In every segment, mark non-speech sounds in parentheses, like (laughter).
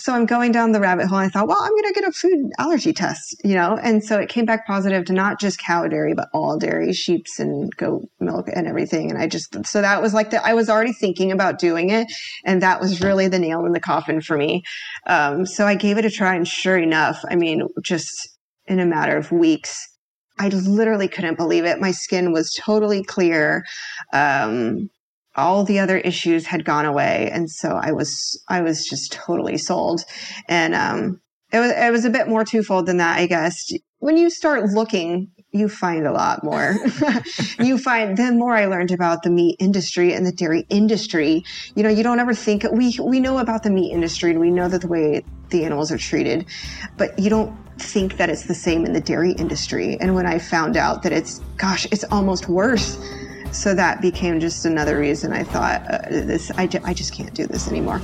so I'm going down the rabbit hole. I thought, well, I'm going to get a food allergy test, you know? And so it came back positive to not just cow dairy, but all dairy, sheep's and goat milk and everything. And I just, so that was like that. I was already thinking about doing it. And that was really the nail in the coffin for me. Um, so I gave it a try. And sure enough, I mean, just in a matter of weeks, I literally couldn't believe it. My skin was totally clear. Um, all the other issues had gone away, and so I was I was just totally sold. And um, it was it was a bit more twofold than that, I guess. When you start looking, you find a lot more. (laughs) you find the more I learned about the meat industry and the dairy industry. You know, you don't ever think we we know about the meat industry and we know that the way the animals are treated, but you don't think that it's the same in the dairy industry. And when I found out that it's, gosh, it's almost worse. So that became just another reason I thought, uh, this, I, I just can't do this anymore.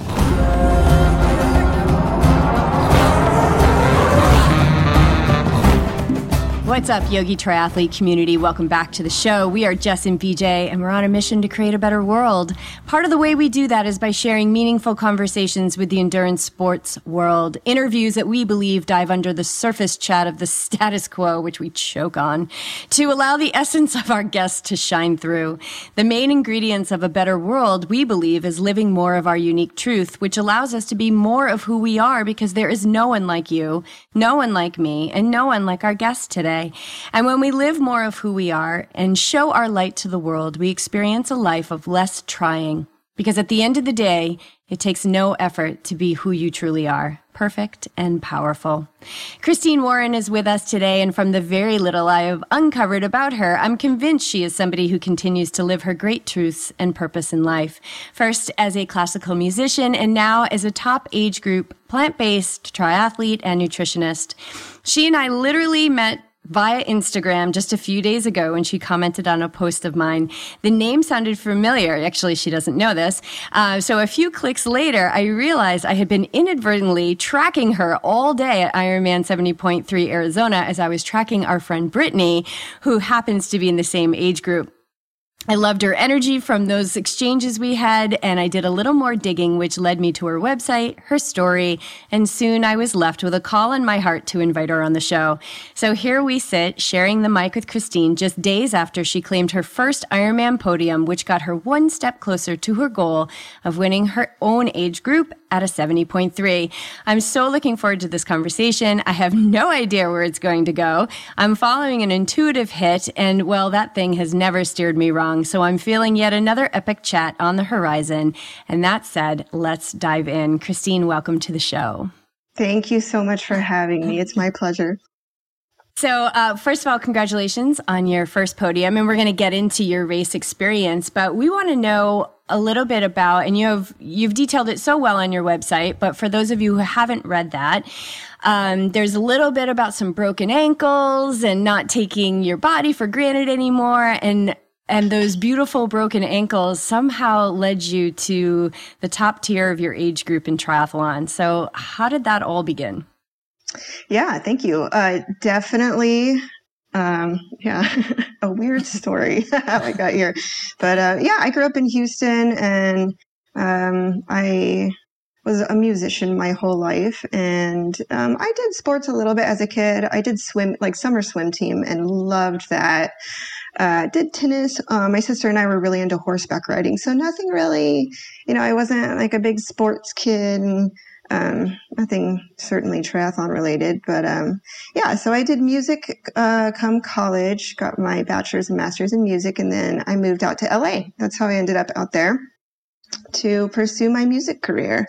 What's up, Yogi Triathlete community? Welcome back to the show. We are Jess and BJ, and we're on a mission to create a better world. Part of the way we do that is by sharing meaningful conversations with the endurance sports world, interviews that we believe dive under the surface chat of the (laughs) status quo, which we choke on, to allow the essence of our guests to shine through. The main ingredients of a better world, we believe, is living more of our unique truth, which allows us to be more of who we are because there is no one like you, no one like me, and no one like our guest today. And when we live more of who we are and show our light to the world, we experience a life of less trying. Because at the end of the day, it takes no effort to be who you truly are perfect and powerful. Christine Warren is with us today, and from the very little I have uncovered about her, I'm convinced she is somebody who continues to live her great truths and purpose in life. First as a classical musician, and now as a top age group plant based triathlete and nutritionist. She and I literally met via Instagram just a few days ago when she commented on a post of mine. The name sounded familiar. Actually, she doesn't know this. Uh, so a few clicks later, I realized I had been inadvertently tracking her all day at Ironman 70.3 Arizona as I was tracking our friend Brittany, who happens to be in the same age group. I loved her energy from those exchanges we had, and I did a little more digging, which led me to her website, her story, and soon I was left with a call in my heart to invite her on the show. So here we sit, sharing the mic with Christine just days after she claimed her first Ironman podium, which got her one step closer to her goal of winning her own age group at a 70.3. I'm so looking forward to this conversation. I have no idea where it's going to go. I'm following an intuitive hit, and well, that thing has never steered me wrong. So I'm feeling yet another epic chat on the horizon. And that said, let's dive in. Christine, welcome to the show. Thank you so much for having me. It's my pleasure. So, uh, first of all, congratulations on your first podium, and we're going to get into your race experience. But we want to know a little bit about, and you have you've detailed it so well on your website. But for those of you who haven't read that, um, there's a little bit about some broken ankles and not taking your body for granted anymore, and and those beautiful broken ankles somehow led you to the top tier of your age group in triathlon. So, how did that all begin? Yeah, thank you. Uh, definitely. Um, yeah, (laughs) a weird story (laughs) how I got here. But uh, yeah, I grew up in Houston and um, I was a musician my whole life. And um, I did sports a little bit as a kid. I did swim, like summer swim team, and loved that. Uh, did tennis. Uh, my sister and I were really into horseback riding. So nothing really, you know, I wasn't like a big sports kid. And, um, nothing certainly triathlon related, but um, yeah. So I did music uh, come college, got my bachelor's and master's in music, and then I moved out to LA. That's how I ended up out there to pursue my music career.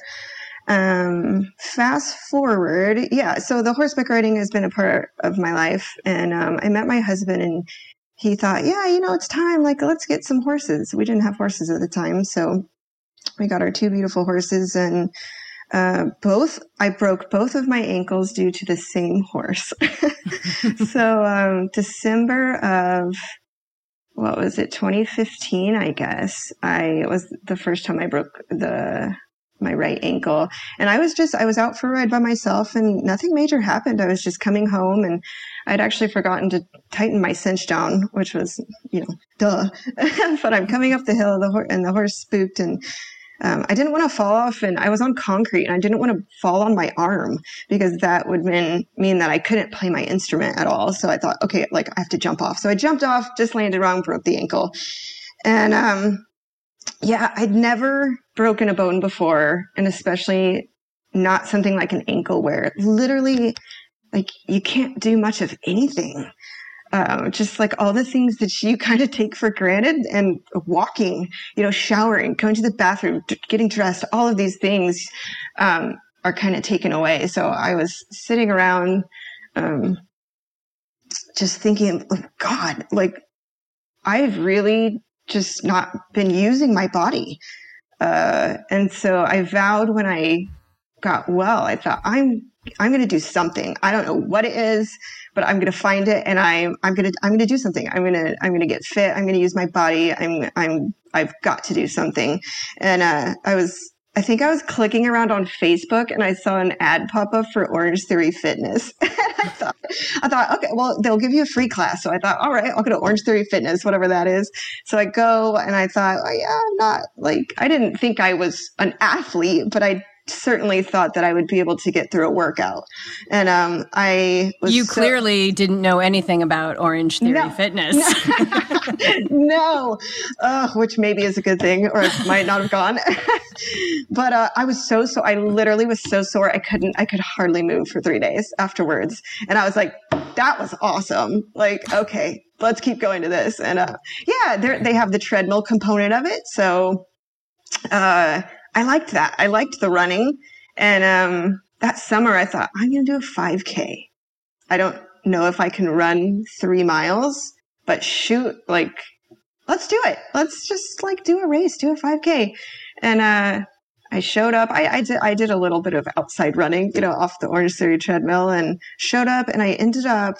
Um, fast forward, yeah. So the horseback riding has been a part of my life, and um, I met my husband, and he thought, yeah, you know, it's time. Like, let's get some horses. We didn't have horses at the time, so we got our two beautiful horses and uh, both I broke both of my ankles due to the same horse. (laughs) so um, December of what was it 2015 I guess I it was the first time I broke the my right ankle and I was just I was out for a ride by myself and nothing major happened. I was just coming home and I'd actually forgotten to tighten my cinch down, which was you know duh. (laughs) but I'm coming up the hill the and the horse spooked and um, I didn't want to fall off and I was on concrete and I didn't want to fall on my arm because that would mean, mean that I couldn't play my instrument at all. So I thought, okay, like I have to jump off. So I jumped off, just landed wrong, broke the ankle. And, um, yeah, I'd never broken a bone before and especially not something like an ankle where literally like you can't do much of anything um, just like all the things that you (laughs) kind of take for granted and walking, you know, showering, going to the bathroom, getting dressed, all of these things um, are kind of taken away. So I was sitting around um, just thinking, oh, God, like I've really just not been using my body. Uh, and so I vowed when I got well, I thought I'm I'm going to do something. I don't know what it is, but I'm going to find it and I'm I'm going to I'm going to do something. I'm going to I'm going to get fit. I'm going to use my body. I'm I'm I've got to do something. And uh, I was I think I was clicking around on Facebook and I saw an ad pop up for Orange Theory Fitness. (laughs) I thought, I thought, okay, well, they'll give you a free class. So I thought, all right, I'll go to Orange Theory Fitness, whatever that is. So I go and I thought, oh yeah, I'm not like, I didn't think I was an athlete, but I certainly thought that I would be able to get through a workout. And um, I You so- clearly didn't know anything about Orange Theory no, Fitness. (laughs) No. Uh, which maybe is a good thing, or it might not have gone. (laughs) but uh, I was so so. I literally was so sore. I couldn't. I could hardly move for three days afterwards. And I was like, that was awesome. Like, okay, let's keep going to this. And uh, yeah, they have the treadmill component of it. So uh, I liked that. I liked the running. And um, that summer, I thought, I'm going to do a 5K. I don't know if I can run three miles, but shoot, like, let's do it. Let's just like do a race, do a 5K. And uh, I showed up. I, I, did. I did a little bit of outside running, you know, off the Orange Theory treadmill, and showed up. And I ended up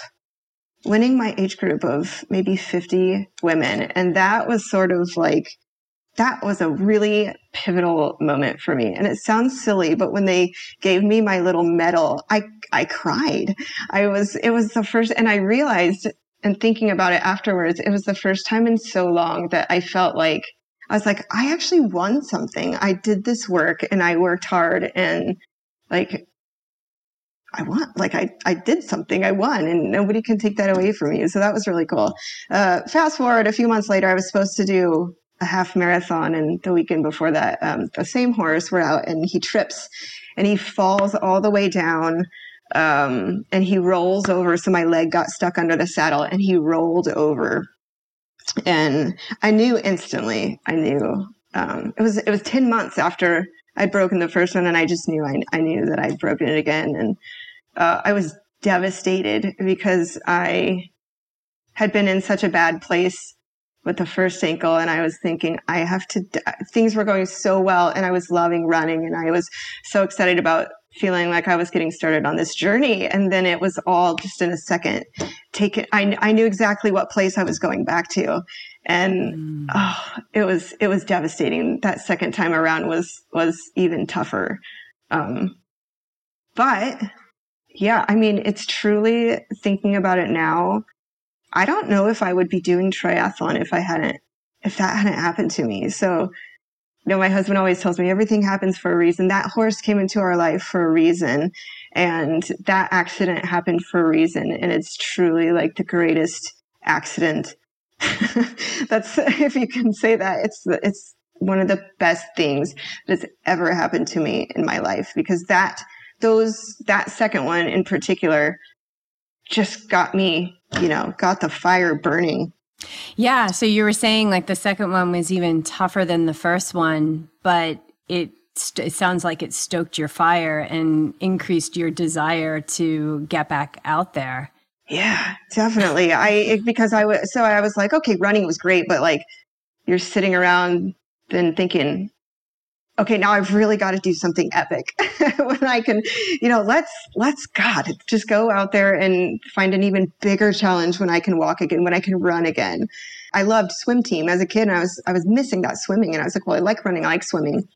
winning my age group of maybe 50 women, and that was sort of like that was a really pivotal moment for me. And it sounds silly, but when they gave me my little medal, I, I cried. I was, it was the first, and I realized and thinking about it afterwards, it was the first time in so long that I felt like, I was like, I actually won something. I did this work and I worked hard and like, I won, like I, I did something, I won and nobody can take that away from you. So that was really cool. Uh, fast forward a few months later, I was supposed to do a half marathon and the weekend before that um, the same horse we're out and he trips and he falls all the way down um, and he rolls over. So my leg got stuck under the saddle and he rolled over. And i knew instantly i knew um, it was it was 10 months after i'd broken the first one and i just knew i, I knew that i'd broken it again. And uh, i was devastated because i had been in such a bad place with the first ankle and I was thinking I have to things were going so well and I was loving running and I was so excited about feeling like I was getting started on this journey. And then it was all just in a second. Taken I, I knew exactly what place I was going back to. And mm. oh, it was it was devastating. That second time around was was even tougher. Um, but yeah I mean it's truly thinking about it now I don't know if I would be doing triathlon if I hadn't, if that hadn't happened to me. So, you know, my husband always tells me everything happens for a reason. That horse came into our life for a reason. And that accident happened for a reason. And it's truly like the greatest accident. (laughs) That's, (laughs) if you can say that, it's, it's one of the best things that's ever happened to me in my life because that, those, that second one in particular just got me you know, got the fire burning. Yeah. So you were saying like the second one was even tougher than the first one, but it it sounds like it stoked your fire and increased your desire to get back out there. Yeah, definitely. I because I was so I was like, okay, running was great, but like you're sitting around then thinking, okay, now I've really got to do something epic (laughs) when I can, you know, let's, let's God, just go out there and find an even bigger challenge when I can walk again, when I can run again. I loved swim team as a kid and I was, I was missing that swimming and I was like, well, I like running. I like swimming.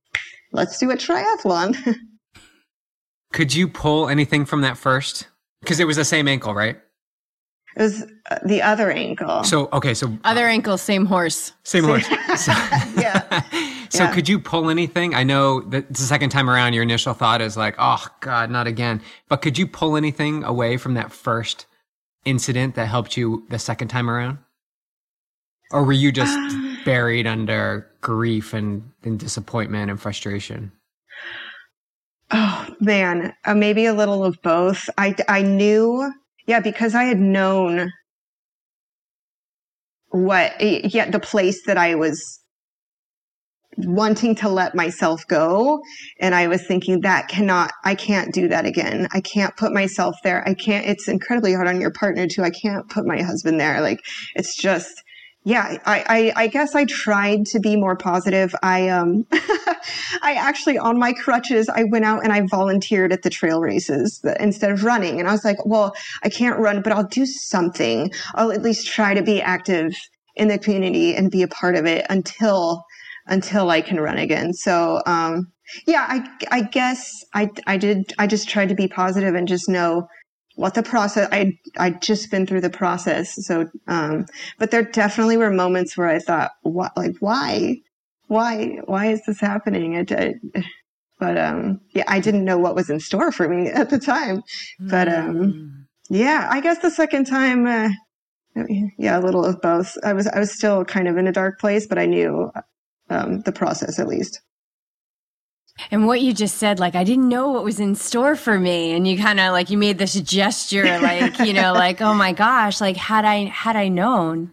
Let's do a triathlon. (laughs) Could you pull anything from that first? Because it was the same ankle, right? It was uh, the other ankle. So okay, so other ankle, same horse. Same, same. horse. (laughs) Yeah. So Yeah. could you pull anything? I know that the second time around, your initial thought is like, oh God, not again. But could you pull anything away from that first incident that helped you the second time around? Or were you just buried under grief and, and disappointment and frustration? Oh man, uh, maybe a little of both. I I knew, yeah, because I had known what, yeah, the place that I was wanting to let myself go, and I was thinking that cannot, I can't do that again. I can't put myself there. I can't. It's incredibly hard on your partner too. I can't put my husband there. Like it's just. Yeah, I, I, I guess I tried to be more positive. I um (laughs) I actually on my crutches I went out and I volunteered at the trail races instead of running. And I was like, well, I can't run, but I'll do something. I'll at least try to be active in the community and be a part of it until until I can run again. So um yeah, I I guess I I did I just tried to be positive and just know what the process I I'd just been through the process. So um but there definitely were moments where I thought what like why why why is this happening? I, I, but um yeah, I didn't know what was in store for me at the time. But um yeah, I guess the second time uh, yeah, a little of both. I was I was still kind of in a dark place, but I knew um the process at least. And what you just said, like, I didn't know what was in store for me. And you kind of like, you made this gesture, (laughs) like, you know, like, oh my gosh, like, had I, had I known.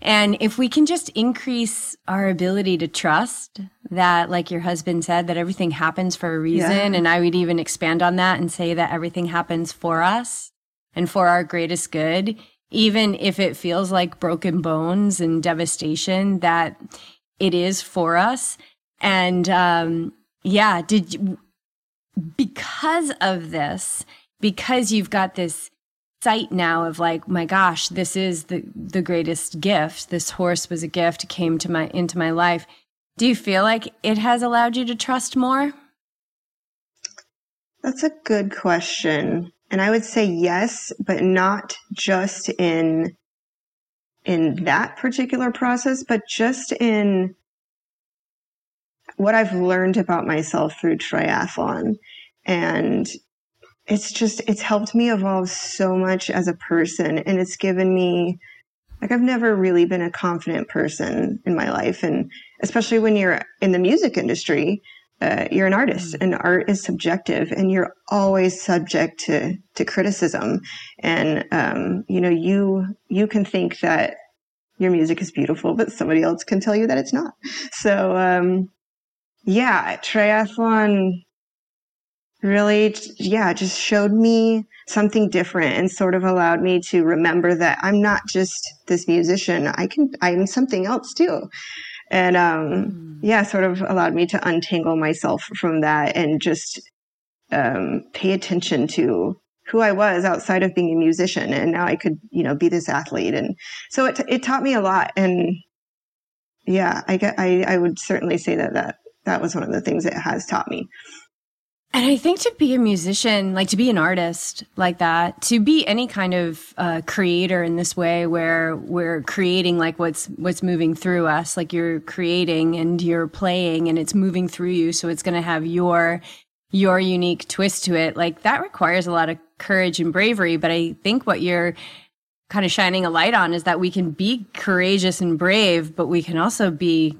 And if we can just increase our ability to trust that, like your husband said, that everything happens for a reason. Yeah. And I would even expand on that and say that everything happens for us and for our greatest good, even if it feels like broken bones and devastation, that it is for us. And, um, yeah, did you, because of this, because you've got this sight now of like, my gosh, this is the the greatest gift. This horse was a gift, came to my into my life. Do you feel like it has allowed you to trust more? That's a good question. And I would say yes, but not just in in that particular process, but just in what I've learned about myself through triathlon. And it's just it's helped me evolve so much as a person and it's given me like I've never really been a confident person in my life and especially when you're in the music industry uh, you're an artist and art is subjective and you're always subject to to criticism. And um, you know you you can think that your music is beautiful but somebody else can tell you that it's not. So um, yeah triathlon really yeah just showed me something different and sort of allowed me to remember that i'm not just this musician. I can i'm something else too and um yeah sort of allowed me to untangle myself from that and just um pay attention to who i was outside of being a musician and now i could you know be this athlete. And so it it taught me a lot. And yeah i get i i would certainly say that that that was one of the things it has taught me And I think to be a musician, like to be an artist like that, to be any kind of uh, creator in this way, where we're creating like what's what's moving through us, like you're creating and you're playing, and it's moving through you, so it's going to have your your unique twist to it. Like that requires a lot of courage and bravery. But I think what you're kind of shining a light on is that we can be courageous and brave, but we can also be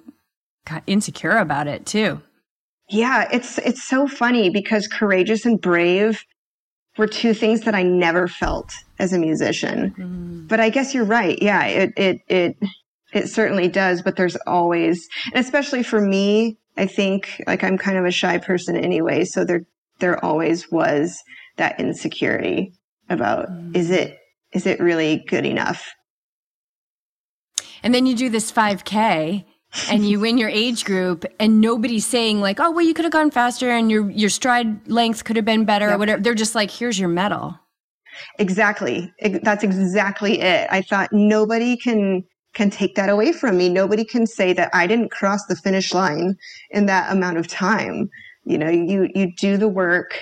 insecure about it too. Yeah, it's it's so funny because courageous and brave were two things that I never felt as a musician. Mm. But I guess you're right. Yeah, it it it it certainly does, but there's always and especially for me, I think like I'm kind of a shy person anyway, so there there always was that insecurity about Mm. is it is it really good enough? And then you do this 5K and you win your age group and nobody's saying like, "Oh, well you could have gone faster and your your stride length could have been better or whatever." They're just like, "Here's your medal." Exactly. That's exactly it. I thought nobody can can take that away from me. Nobody can say that I didn't cross the finish line in that amount of time. You know, you you do the work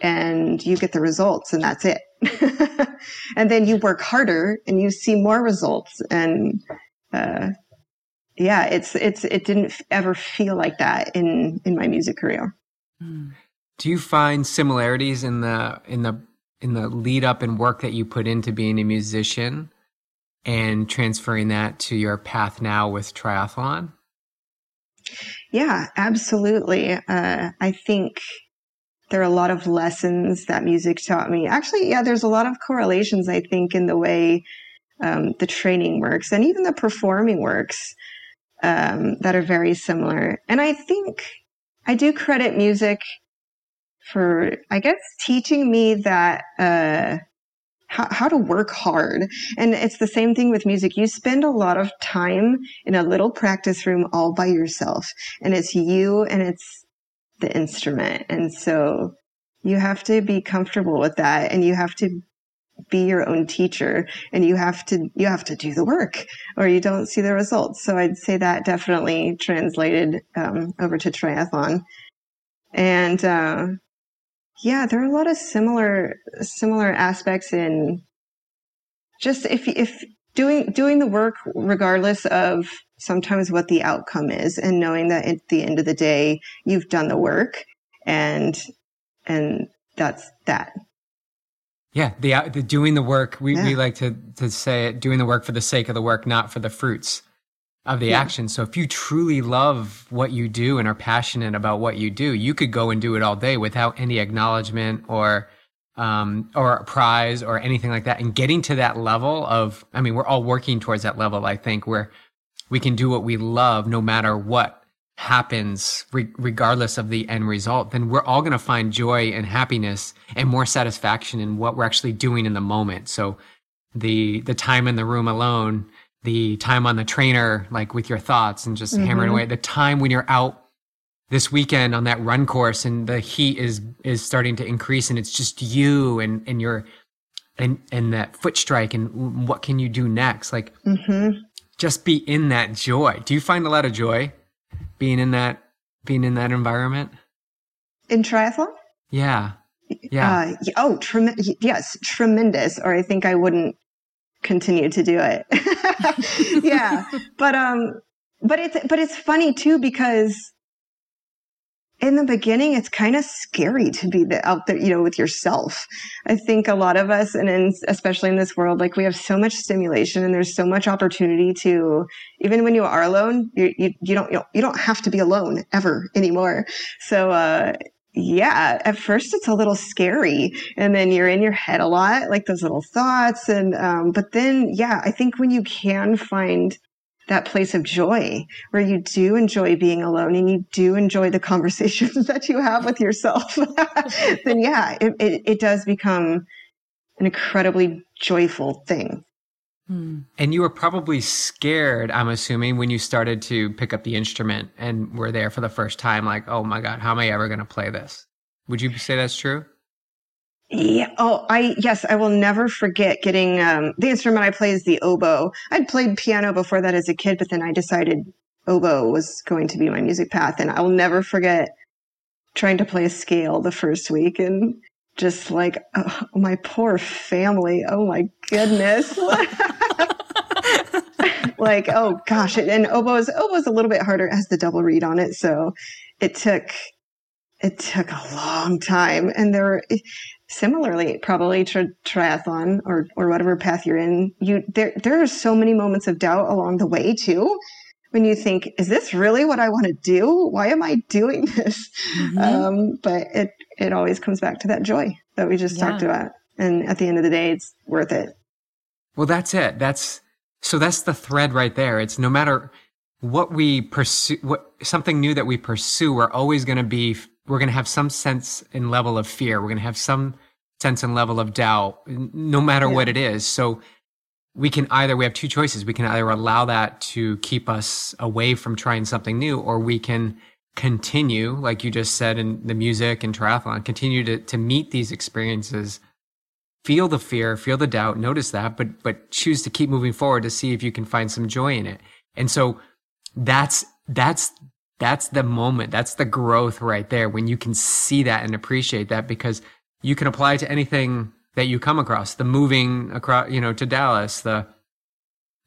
and you get the results and that's it. (laughs) and then you work harder and you see more results and uh yeah, it's it's it didn't ever feel like that in in my music career. Do you find similarities in the in the in the lead up and work that you put into being a musician and transferring that to your path now with triathlon? Yeah, absolutely. Uh, I think there are a lot of lessons that music taught me. Actually, yeah, there's a lot of correlations, I think, in the way um, the training works and even the performing works um, that are very similar. And I think I do credit music for, I guess, teaching me that. Uh, how, how to work hard. And it's the same thing with music. You spend a lot of time in a little practice room all by yourself and it's you and it's the instrument. And so you have to be comfortable with that and you have to be your own teacher and you have to you have to do the work or you don't see the results. So i'd say that definitely translated um, over to triathlon. And uh, yeah there are a lot of similar similar aspects in just if if doing doing the work regardless of sometimes what the outcome is and knowing that at the end of the day you've done the work and and that's that yeah the, the doing the work we, yeah. we like to to say it doing the work for the sake of the work not for the fruits of the yeah. action so if you truly love what you do and are passionate about what you do you could go and do it all day without any acknowledgement or um, or a prize or anything like that and getting to that level of i mean we're all working towards that level i think where we can do what we love no matter what happens re- regardless of the end result then we're all going to find joy and happiness and more satisfaction in what we're actually doing in the moment so the the time in the room alone the time on the trainer like with your thoughts and just mm-hmm. hammering away the time when you're out this weekend on that run course and the heat is is starting to increase and it's just you and and your and and that foot strike and what can you do next like mm-hmm just be in that joy. Do you find a lot of joy being in that being in that environment? In triathlon? Yeah. Yeah. Uh, oh, trem- yes, tremendous. Or I think I wouldn't continue to do it. (laughs) yeah. but um but it's but it's funny too because in the beginning, it's kind of scary to be the, out there, you know, with yourself. I think a lot of us, and in, especially in this world, like we have so much stimulation and there's so much opportunity to, even when you are alone, you, you, you don't, you don't, you don't have to be alone ever anymore. So, uh, yeah, at first it's a little scary and then you're in your head a lot, like those little thoughts. And, um, but then, yeah, I think when you can find that place of joy where you do enjoy being alone and you do enjoy the (laughs) conversations that you have with yourself, (laughs) then yeah, it, it, it, does become an incredibly joyful thing. Hmm. And you were probably scared, I'm assuming, when you started to pick up the instrument and were there for the first time, like, oh my God, how am I ever going to play this? Would you say that's true? Yeah. Oh, I yes, I will never forget getting um, the instrument I play is the oboe. I'd played piano before that as a kid, but then I decided oboe was going to be my music path, and I will never forget trying to play a scale the first week and just like oh, my poor family. Oh my goodness. (laughs) like oh gosh, and oboe's oboe's a little bit harder. It has the double reed on it, so it took it took a long time and there similarly probably to triathlon or or whatever path you're in you there there are so many moments of doubt along the way too when you think is this really what i want to do? Why am i doing (laughs) this? Mm-hmm. um, but it it always comes back to that joy that we just yeah. talked about. And at the end of the day it's worth it. Well that's it. That's so that's the thread right there. It's no matter what we pursue what something new that we pursue we're always going to be we're going to have some sense and level of fear. We're going to have some sense and level of doubt, no matter yeah. what it is. So we can either, we have two choices. We can either allow that to keep us away from trying something new, or we can continue, like you just said in the music and triathlon, continue to, to meet these experiences, feel the fear, feel the doubt, notice that, but, but choose to keep moving forward to see if you can find some joy in it. And so that's, that's that's the moment. That's the growth right there when you can see that and appreciate that because you can apply to anything that you come across. The moving across, you know, to Dallas, the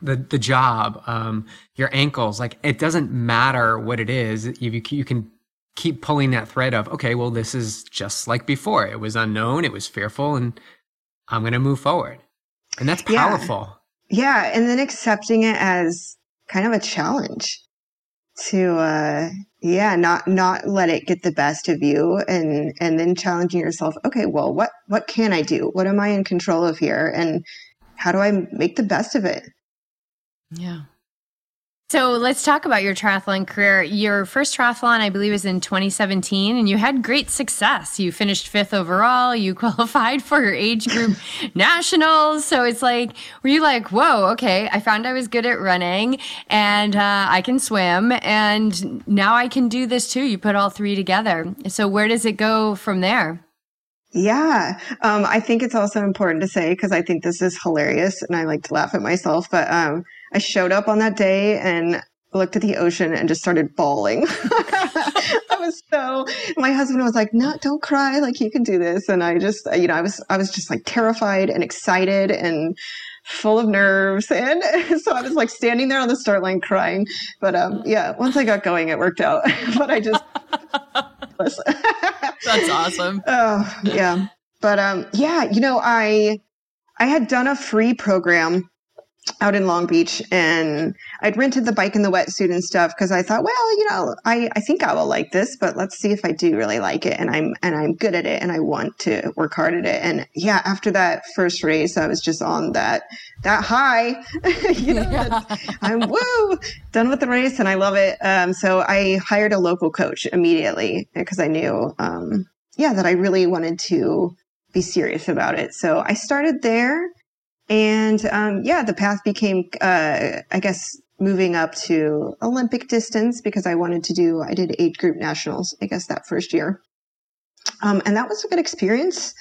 the the job, um, your ankles. Like it doesn't matter what it is. You you can keep pulling that thread of okay, well, this is just like before. It was unknown. It was fearful, and I'm going to move forward, and that's powerful. Yeah. yeah, and then accepting it as kind of a challenge to uh yeah not not let it get the best of you and and then challenging yourself okay well what what can i do? What am i in control of here? And how do i make the best of it? Yeah so let's talk about your triathlon career. Your first triathlon, I believe, was in 2017, and you had great success. You finished fifth overall. You (laughs) qualified for your age group (laughs) nationals. So it's like, were you like, whoa, okay, I found I was good at running and uh, I can swim, and now I can do this too. You put all three together. So where does it go from there? Yeah, um, I think it's also important to say because I think this is hilarious and I like to laugh at myself, but um, I showed up on that day and looked at the ocean and just started bawling. (laughs) I was so, my husband was like, no, don't cry. Like you can do this. And I just, you know, I was, I was just like terrified and excited and full of nerves. (laughs) And so I was like standing there on the start line crying. But, um, yeah, once I got going, it worked out, (laughs) but I just, that's awesome. Oh yeah. But, um, yeah, you know, I, I had done a free program out in Long Beach and I'd rented the bike and the wetsuit and stuff because I thought, well, you know, I, I think I will like this, but let's see if I do really like it and I'm and I'm good at it and I want to work hard at it. And yeah, after that first race, I was just on that that high. (laughs) you know, yeah. I'm woo done with the race and I love it. Um, so I hired a local coach immediately because I knew um, yeah, that I really wanted to be serious about it. So I started there and um, yeah, the path became, uh, I guess, moving up to Olympic distance because I wanted to do, I did age group nationals, I guess, that first year. Um, and that was a good experience.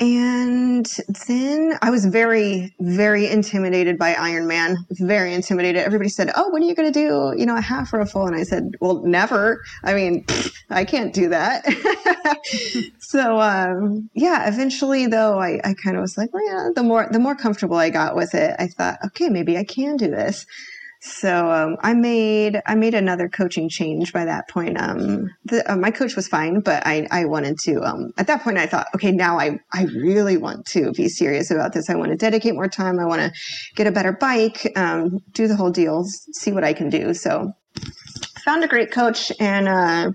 And then I was very, very intimidated by Ironman. Very intimidated. Everybody said, "Oh, when are you going to do, you know, a half or a full?" And I said, "Well, never. I mean, (laughs) I can't do that." (laughs) so, um, yeah. Eventually, though, I, I kind of was like, "Well, yeah." The more, the more comfortable I got with it, I thought, "Okay, maybe I can do this." So um, I made I made another coaching change by that point. Um, the, uh, my coach was fine, but I, I wanted to. Um, at that point, I thought, okay, now I I really want to be serious about this. I want to dedicate more time. I want to get a better bike, um, do the whole deal, see what I can do. So found a great coach, and uh,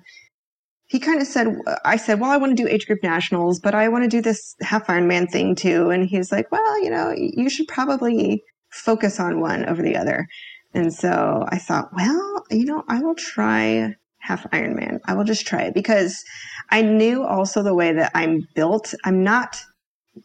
he kind of said, I said, well, I want to do age group nationals, but I want to do this half Ironman thing too. And he's like, well, you know, you should probably focus on one over the other. And so I thought, well, you know, I will try half Ironman. I will just try it because I knew also the way that I'm built. I'm not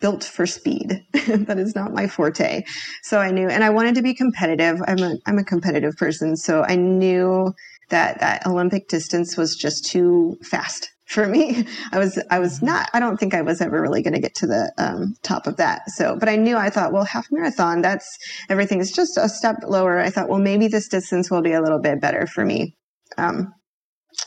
built for speed. (laughs) that is not my forte. So I knew, and I wanted to be competitive. I'm a, I'm a competitive person. So I knew that that Olympic distance was just too fast for me. (laughs) I was, I was mm-hmm. not, I don't think I was ever really going to get to the um, top of that. So, but I knew, I thought, well, half marathon, that's everything is just a step lower. I thought, well, maybe this distance will be a little bit better for me. Um,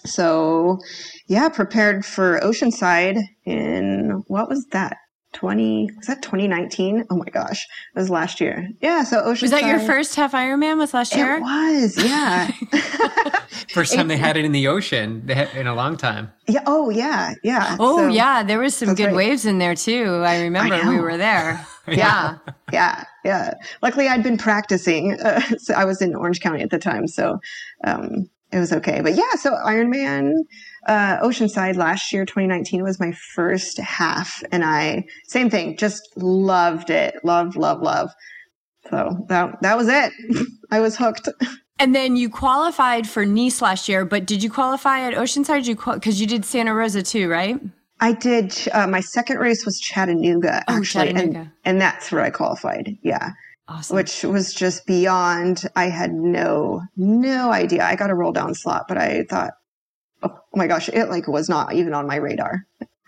so yeah, prepared for Oceanside in what was that? 20 was that 2019 oh my gosh it was last year. Yeah so ocean was that your first half ironman was last year? It was yeah. (laughs) First time they had it in the ocean in a long time. Yeah oh yeah yeah oh so, yeah there was some good right. waves in there too i remember I we were there. (laughs) Yeah yeah. yeah luckily i'd been practicing uh, (laughs) so i was in orange county at the time so um, it was okay. But yeah so ironman uh, Oceanside last year, 2019 was my first half. And I, same thing, just loved it. Love, love, love. So that, that was it. (laughs) I was hooked. (laughs) And then you qualified for Nice last year, but did you qualify at Oceanside? You because you did Santa Rosa too, right? I did. Uh, my second race was Chattanooga, oh, actually, Chattanooga. And, and that's where I qualified. Yeah. Awesome. Which was just beyond. I had no no idea. I got a roll down slot, but I thought oh my gosh, it like was not even on my radar.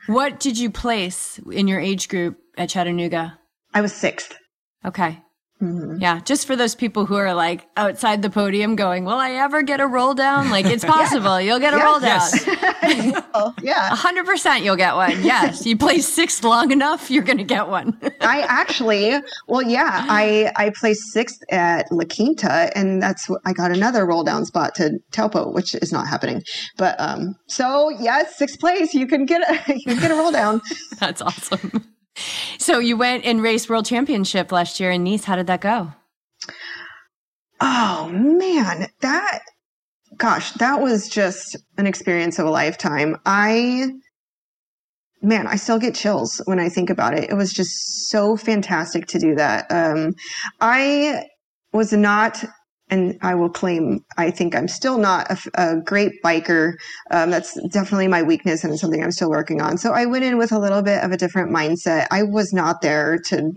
What did you place in your age group at Chattanooga? I was sixth. Okay. Mm-hmm. Yeah, just for those people who are like outside the podium going, Will I ever get a roll down? Like, it's (laughs) possible. yeah. You'll get a roll down. Yes. (laughs) yeah. 100% you'll get one. Yes. You play sixth long enough, you're going to get one. (laughs) I actually, well, yeah, I, I placed sixth at La Quinta, and that's I got another roll down spot to Taupo, which is not happening. But um, so, yes, sixth place, you can get a, you can get a roll down. that's awesome. (laughs) So you went and raced world championship last year in Nice. How did that go? Oh man, that gosh, that was just an experience of a lifetime. I man, I still get chills when I think about it. It was just so fantastic to do that. Um, I was not and I will claim I think I'm still not a, a great biker. Um, that's definitely my weakness and something I'm still working on. So I went in with a little bit of a different mindset. I was not there to,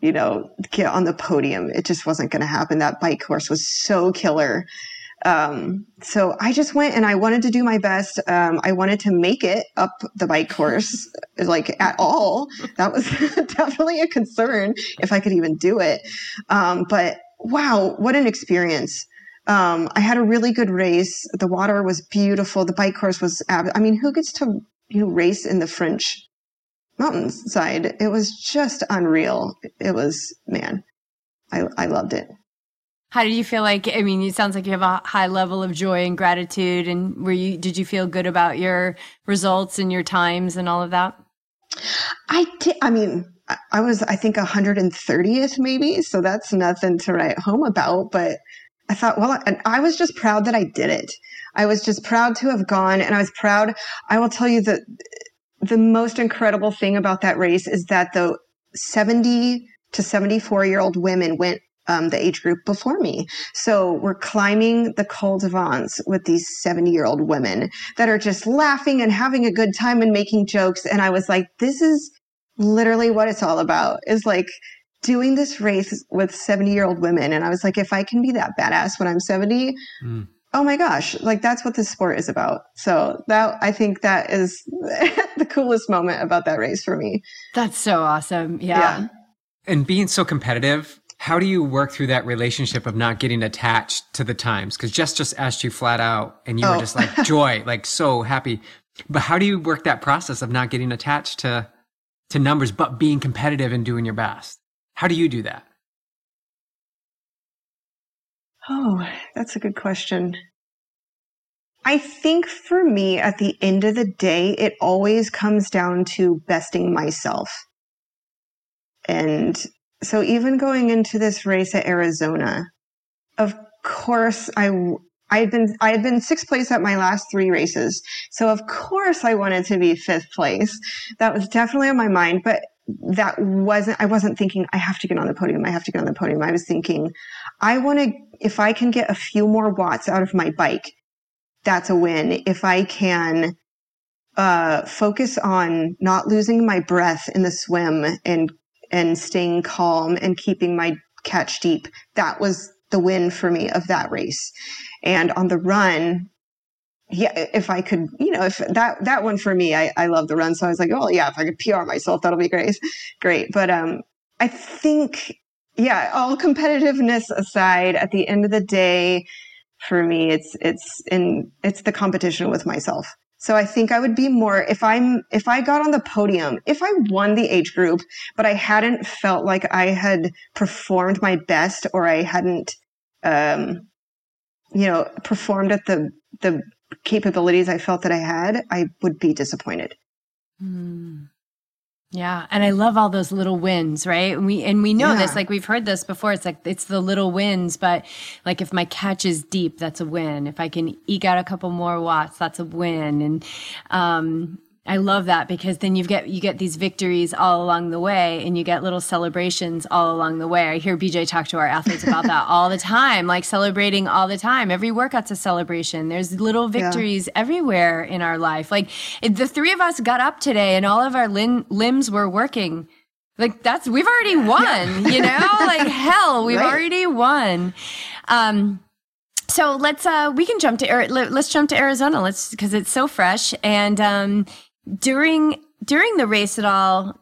you know, get on the podium. It just wasn't going to happen. That bike course was so killer. Um, so I just went and I wanted to do my best. Um, I wanted to make it up the bike course, (laughs) like at all. That was (laughs) definitely a concern if I could even do it. Um, but wow, what an experience. Um, I had a really good race. The water was beautiful. The bike course was, ab- I mean, who gets to, you know, race in the French mountainside? It was just unreal. It was, man, I, I loved it. How did you feel like, I mean, it sounds like you have a high level of joy and gratitude. And were you, did you feel good about your results and your times and all of that? I did. I mean, I was, I think, 130th maybe. So that's nothing to write home about. But I thought, well, and I was just proud that I did it. I was just proud to have gone and I was proud. I will tell you that the most incredible thing about that race is that the 70 to 74 year old women went um, the age group before me. So we're climbing the Col de Vence with these 70 year old women that are just laughing and having a good time and making jokes. And I was like, this is literally what it's all about is like doing this race with 70 year old women. And I was like, if I can be that badass when I'm 70, mm. oh my gosh, like that's what this sport is about. So that I think that is (laughs) the coolest moment about that race for me. That's so awesome. Yeah. yeah. And being so competitive, how do you work through that relationship of not getting attached to the times? Because Jess just asked you flat out and you oh. were just like (laughs) joy, like so happy. But how do you work that process of not getting attached to to numbers, but being competitive and doing your best. How do you do that? Oh, that's a good question. I think for me, at the end of the day, it always comes down to besting myself. And so even going into this race at Arizona, of course I I had been I had been sixth place at my last three races, so of course I wanted to be fifth place. That was definitely on my mind, but that wasn't I wasn't thinking I have to get on the podium. I have to get on the podium. I was thinking I want to if I can get a few more watts out of my bike, that's a win. If I can uh, focus on not losing my breath in the swim and and staying calm and keeping my catch deep, that was the win for me of that race. And on the run, yeah, if I could, you know, if that, that one for me, I, I love the run. So I was like, oh yeah, if I could PR myself, that'll be great. Great. But, um, I think, yeah, all competitiveness aside, at the end of the day, for me, it's, it's in, it's the competition with myself. So I think I would be more if I'm if I got on the podium, if I won the age group, but I hadn't felt like I had performed my best or I hadn't um you know, performed at the the capabilities I felt that I had, I would be disappointed. Mm. Yeah, and I love all those little wins, right? And we and we know yeah. this, like we've heard this before. It's like it's the little wins, but like if my catch is deep, that's a win. If I can eke out a couple more watts, that's a win. And um, I love that because then you get you get these victories all along the way and you get little celebrations all along the way. I hear BJ talk to our athletes about that (laughs) all the time, like celebrating all the time. Every workout's a celebration. There's little victories yeah. everywhere in our life. Like the three of us got up today and all of our lim- limbs were working. Like that's we've already won, yeah. (laughs) you know? like hell, we've right. already won. Um so let's uh we can jump to let's jump to Arizona. Let's because it's so fresh and um during during the race at all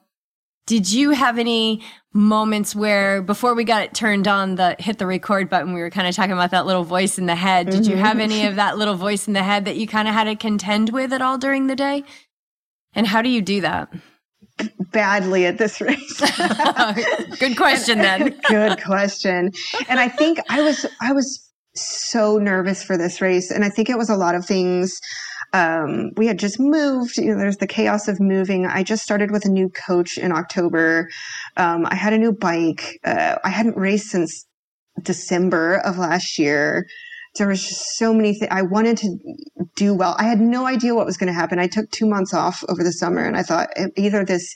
Did you have any moments where before we got it turned on the hit the record button we were kind of talking about that little voice in the head. Did mm-hmm. you have any of that little voice in the head that you kind of had to contend with at all during the day? And how do you do that? badly at this race? (laughs) (laughs) good question then. good question. And I think I was I was so nervous for this race and I think it was a lot of things um, we had just moved. You know, there's the chaos of moving. I just started with a new coach in October. Um, I had a new bike. Uh, I hadn't raced since December of last year there was just so many things. I wanted to do well. I had no idea what was going to happen. I took two months off over the summer and I thought either this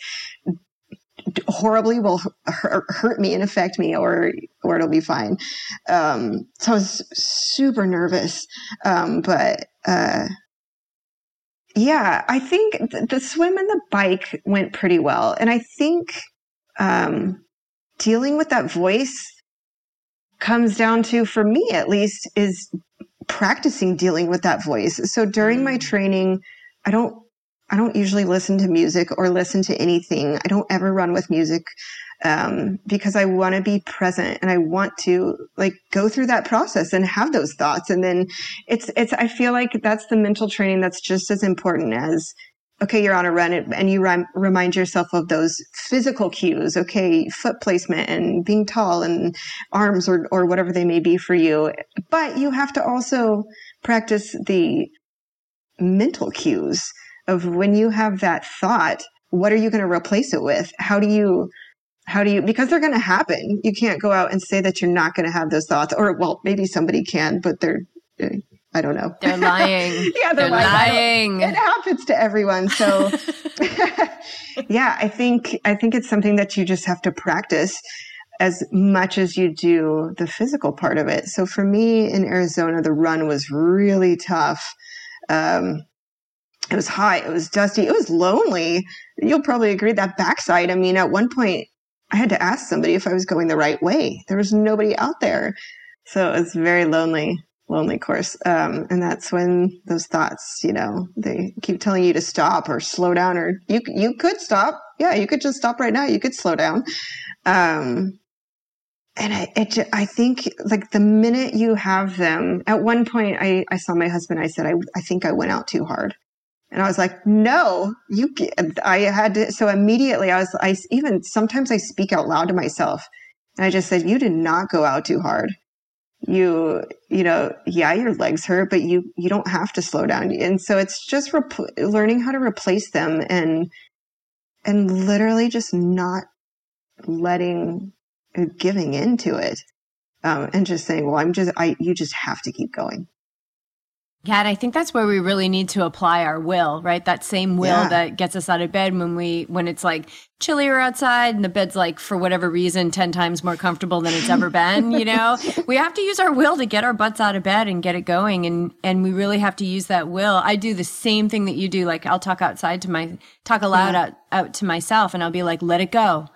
horribly will hurt me and affect me or or it'll be fine um, so i was super nervous um, but uh, yeah i think the swim and the bike went pretty well and i think um, dealing with that voice comes down to, for me at least, is practicing dealing with that voice. So during my mm. training, I don't, I don't usually listen to music or listen to anything. I don't ever run with music. Um, because I want to be present and I want to like go through that process and have those thoughts. And then it's, it's, I feel like that's the mental training that's just as important as okay, you're on a run and you rem- remind yourself of those physical cues, okay, foot placement and being tall and arms or, or whatever they may be for you. But you have to also practice the mental cues of when you have that thought, what are you going to replace it with? How do you, how do you, because they're going to happen. You can't go out and say that you're not going to have those thoughts or, well, maybe somebody can, but they're, I don't know. They're lying. (laughs) yeah, they're, they're lying. lying. It happens to everyone. So (laughs) (laughs) yeah, I think I think it's something that you just have to practice as much as you do the physical part of it. So for me in Arizona, the run was really tough. Um, it was hot. It was dusty. It was lonely. You'll probably agree that backside. I mean, at one point, I had to ask somebody if I was going the right way. There was nobody out there. So it was very lonely lonely course. Um, and that's when those thoughts, you know, they keep telling you to stop or slow down or you, you could stop. Yeah. You could just stop right now. You could slow down. Um, and I, it, I think like the minute you have them at one point, I, I saw my husband. I said, I, I think I went out too hard. And I was like, no, you, I had to. So immediately I was, I even sometimes I speak out loud to myself. And I just said, you did not go out too hard. You you know yeah your legs hurt but you you don't have to slow down. And so it's just rep- learning how to replace them and and literally just not letting giving into it. Um, and just saying well i'm just i you just have to keep going yeah, and I think that's where we really need to apply our will, right? That same will yeah. that gets us out of bed when we when it's like chillier outside and the bed's like for whatever reason 10 times more comfortable than it's ever (laughs) been, you know? we have to use our will to get our butts out of bed and get it going and and we really have to use that will. I do the same thing that you do like I'll talk outside to my talk aloud yeah. out out to myself and I'll be like let it go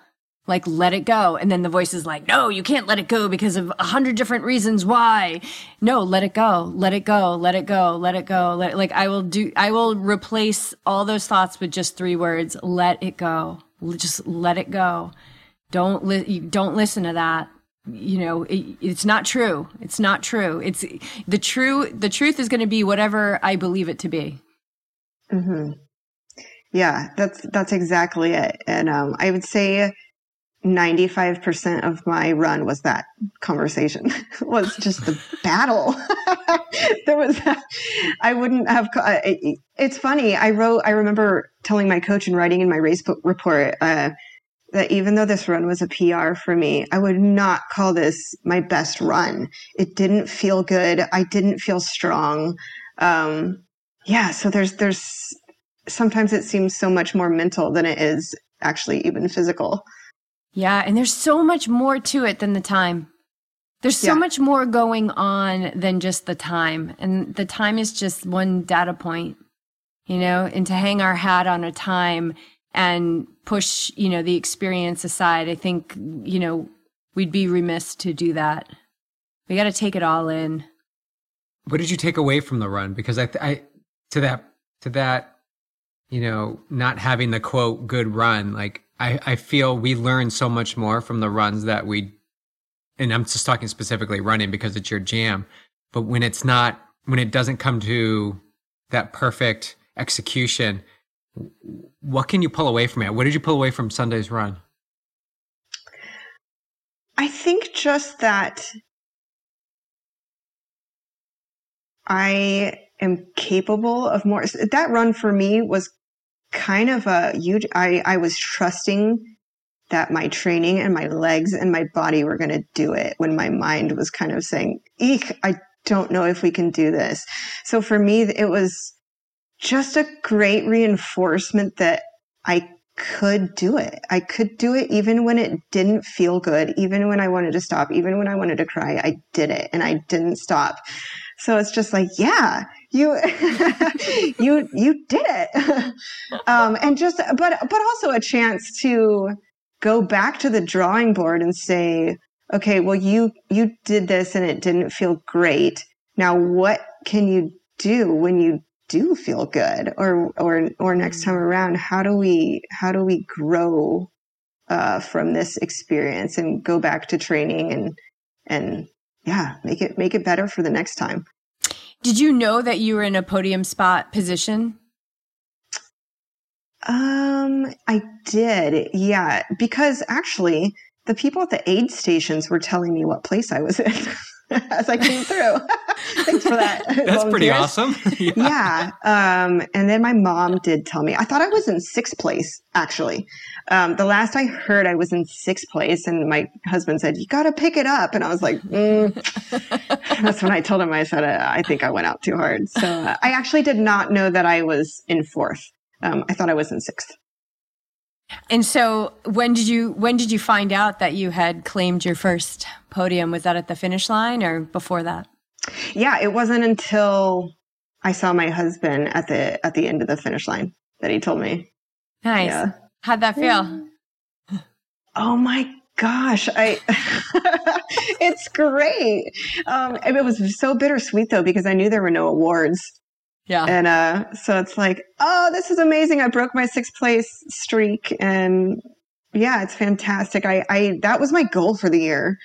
like let it go. And then the voice is like no you can't let it go because of a hundred different reasons. Why? No let it go. Let it go. Let it go. Let it go. Let it, like i will do i will replace all those thoughts with just three words. Let it go. Just let it go. Don't li- don't listen to that. You know it, it's not true. It's not true. It's the true the truth is going to be whatever i believe it to be. Mm-hmm. yeah that's that's exactly it. And um, i would say 95% of my run was that conversation (laughs) was just the battle. (laughs) There was i wouldn't have it's funny i wrote i remember telling my coach and writing in my race report uh, that even though this run was a pr for me i would not call this my best run. It didn't feel good. I didn't feel strong. Um, yeah so there's there's sometimes it seems so much more mental than it is actually even physical yeah, and there's so much more to it than the time. There's so yeah. much more going on than just the time. And the time is just one data point, you know, and to hang our hat on a time and push, you know, the experience aside, I think, you know, we'd be remiss to do that. We got to take it all in. What did you take away from the run? Because I, I, to that, to that you know, not having the quote good run, like I, I feel we learn so much more from the runs that we, and I'm just talking specifically running because it's your jam. But when it's not, when it doesn't come to that perfect execution, what can you pull away from it? What did you pull away from Sunday's run? I think just that I am capable of more. That run for me was kind of a huge, I, I was trusting that my training and my legs and my body were going to do it when my mind was kind of saying, eek, I don't know if we can do this. So for me, it was just a great reinforcement that I could do it. I could do it even when it didn't feel good, even when I wanted to stop, even when I wanted to cry. I did it and I didn't stop. So it's just like, yeah, you, (laughs) you, you did it. (laughs) um, and just, but, but also a chance to go back to the drawing board and say, okay, well, you, you did this and it didn't feel great. Now, what can you do when you do feel good or, or, or next time around? How do we, how do we grow, uh, from this experience and go back to training and, and yeah, make it, make it better for the next time. Did you know that you were in a podium spot position? Um, I did. Yeah, because actually the people at the aid stations were telling me what place I was in. (laughs) (laughs) as I came through. (laughs) Thanks for that. That's pretty awesome. (laughs) yeah. yeah. Um, and then my mom did tell me, I thought I was in sixth place, actually. Um, the last I heard, I was in sixth place, and my husband said, You got to pick it up. And I was like, mm. That's when I told him, I said, I think I went out too hard. So uh, I actually did not know that I was in fourth. Um, I thought I was in sixth. And so when did you when did you find out that you had claimed your first podium? Was that at the finish line or before that? Yeah, it wasn't until I saw my husband at the at the end of the finish line that he told me. Nice. Yeah. How'd that feel? (gasps) Oh my gosh, I (laughs) it's great. Um, it was so bittersweet though because I knew there were no awards. Yeah. And uh, so it's like, oh, this is amazing. I broke my sixth place streak. And yeah, it's fantastic. I, I, that was my goal for the year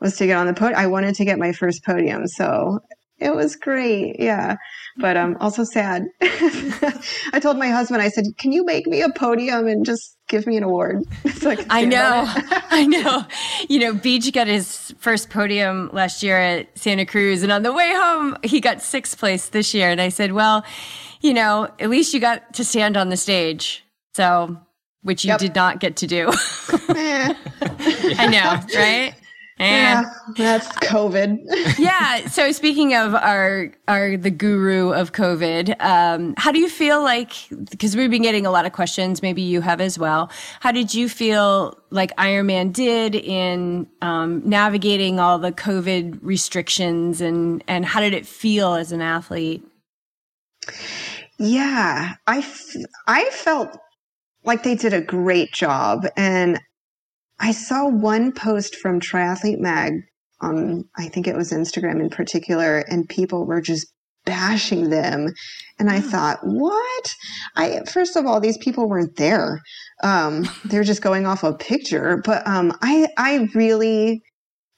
was to get on the podium. I wanted to get my first podium. So it was great. Yeah. But um also sad. (laughs) I told my husband, I said, Can you make me a podium and just give me an award? (laughs) so I, I know. (laughs) I know. You know, Beach got his first podium last year at Santa Cruz and on the way home he got sixth place this year. And I said, Well, you know, at least you got to stand on the stage. So which you yep. did not get to do. I know, right? Yeah, that's COVID. (laughs) yeah. So speaking of our our the guru of COVID, um, how do you feel like? Because we've been getting a lot of questions. Maybe you have as well. How did you feel like Ironman did in um, navigating all the COVID restrictions, and and how did it feel as an athlete? Yeah, I, f- I felt like they did a great job, and I saw one post from Triathlete Mag on, I think it was Instagram in particular, and people were just bashing them. And I thought, what? I, first of all, these people weren't there. Um, (laughs) they're just going off a picture. But, um, I, I really,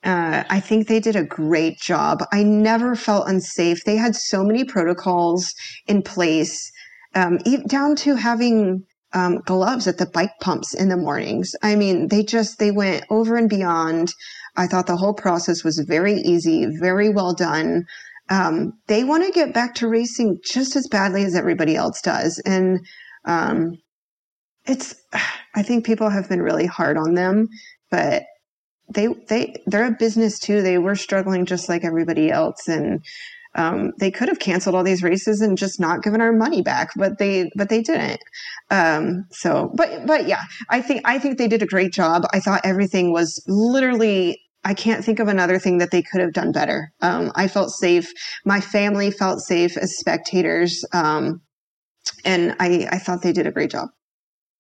uh, I think they did a great job. I never felt unsafe. They had so many protocols in place, um, down to having um, gloves at the bike pumps in the mornings. I mean, they just, they went over and beyond. I thought the whole process was very easy, very well done. Um, they want to get back to racing just as badly as everybody else does. And, um, it's, (sighs) I think people have been really hard on them, but they, they, they're a business too. They were struggling just like everybody else. And, um, they could have canceled all these races and just not given our money back, but they but they didn't. Um, so, but but yeah, I think I think they did a great job. I thought everything was literally. I can't think of another thing that they could have done better. Um, I felt safe. My family felt safe as spectators, um, and I I thought they did a great job.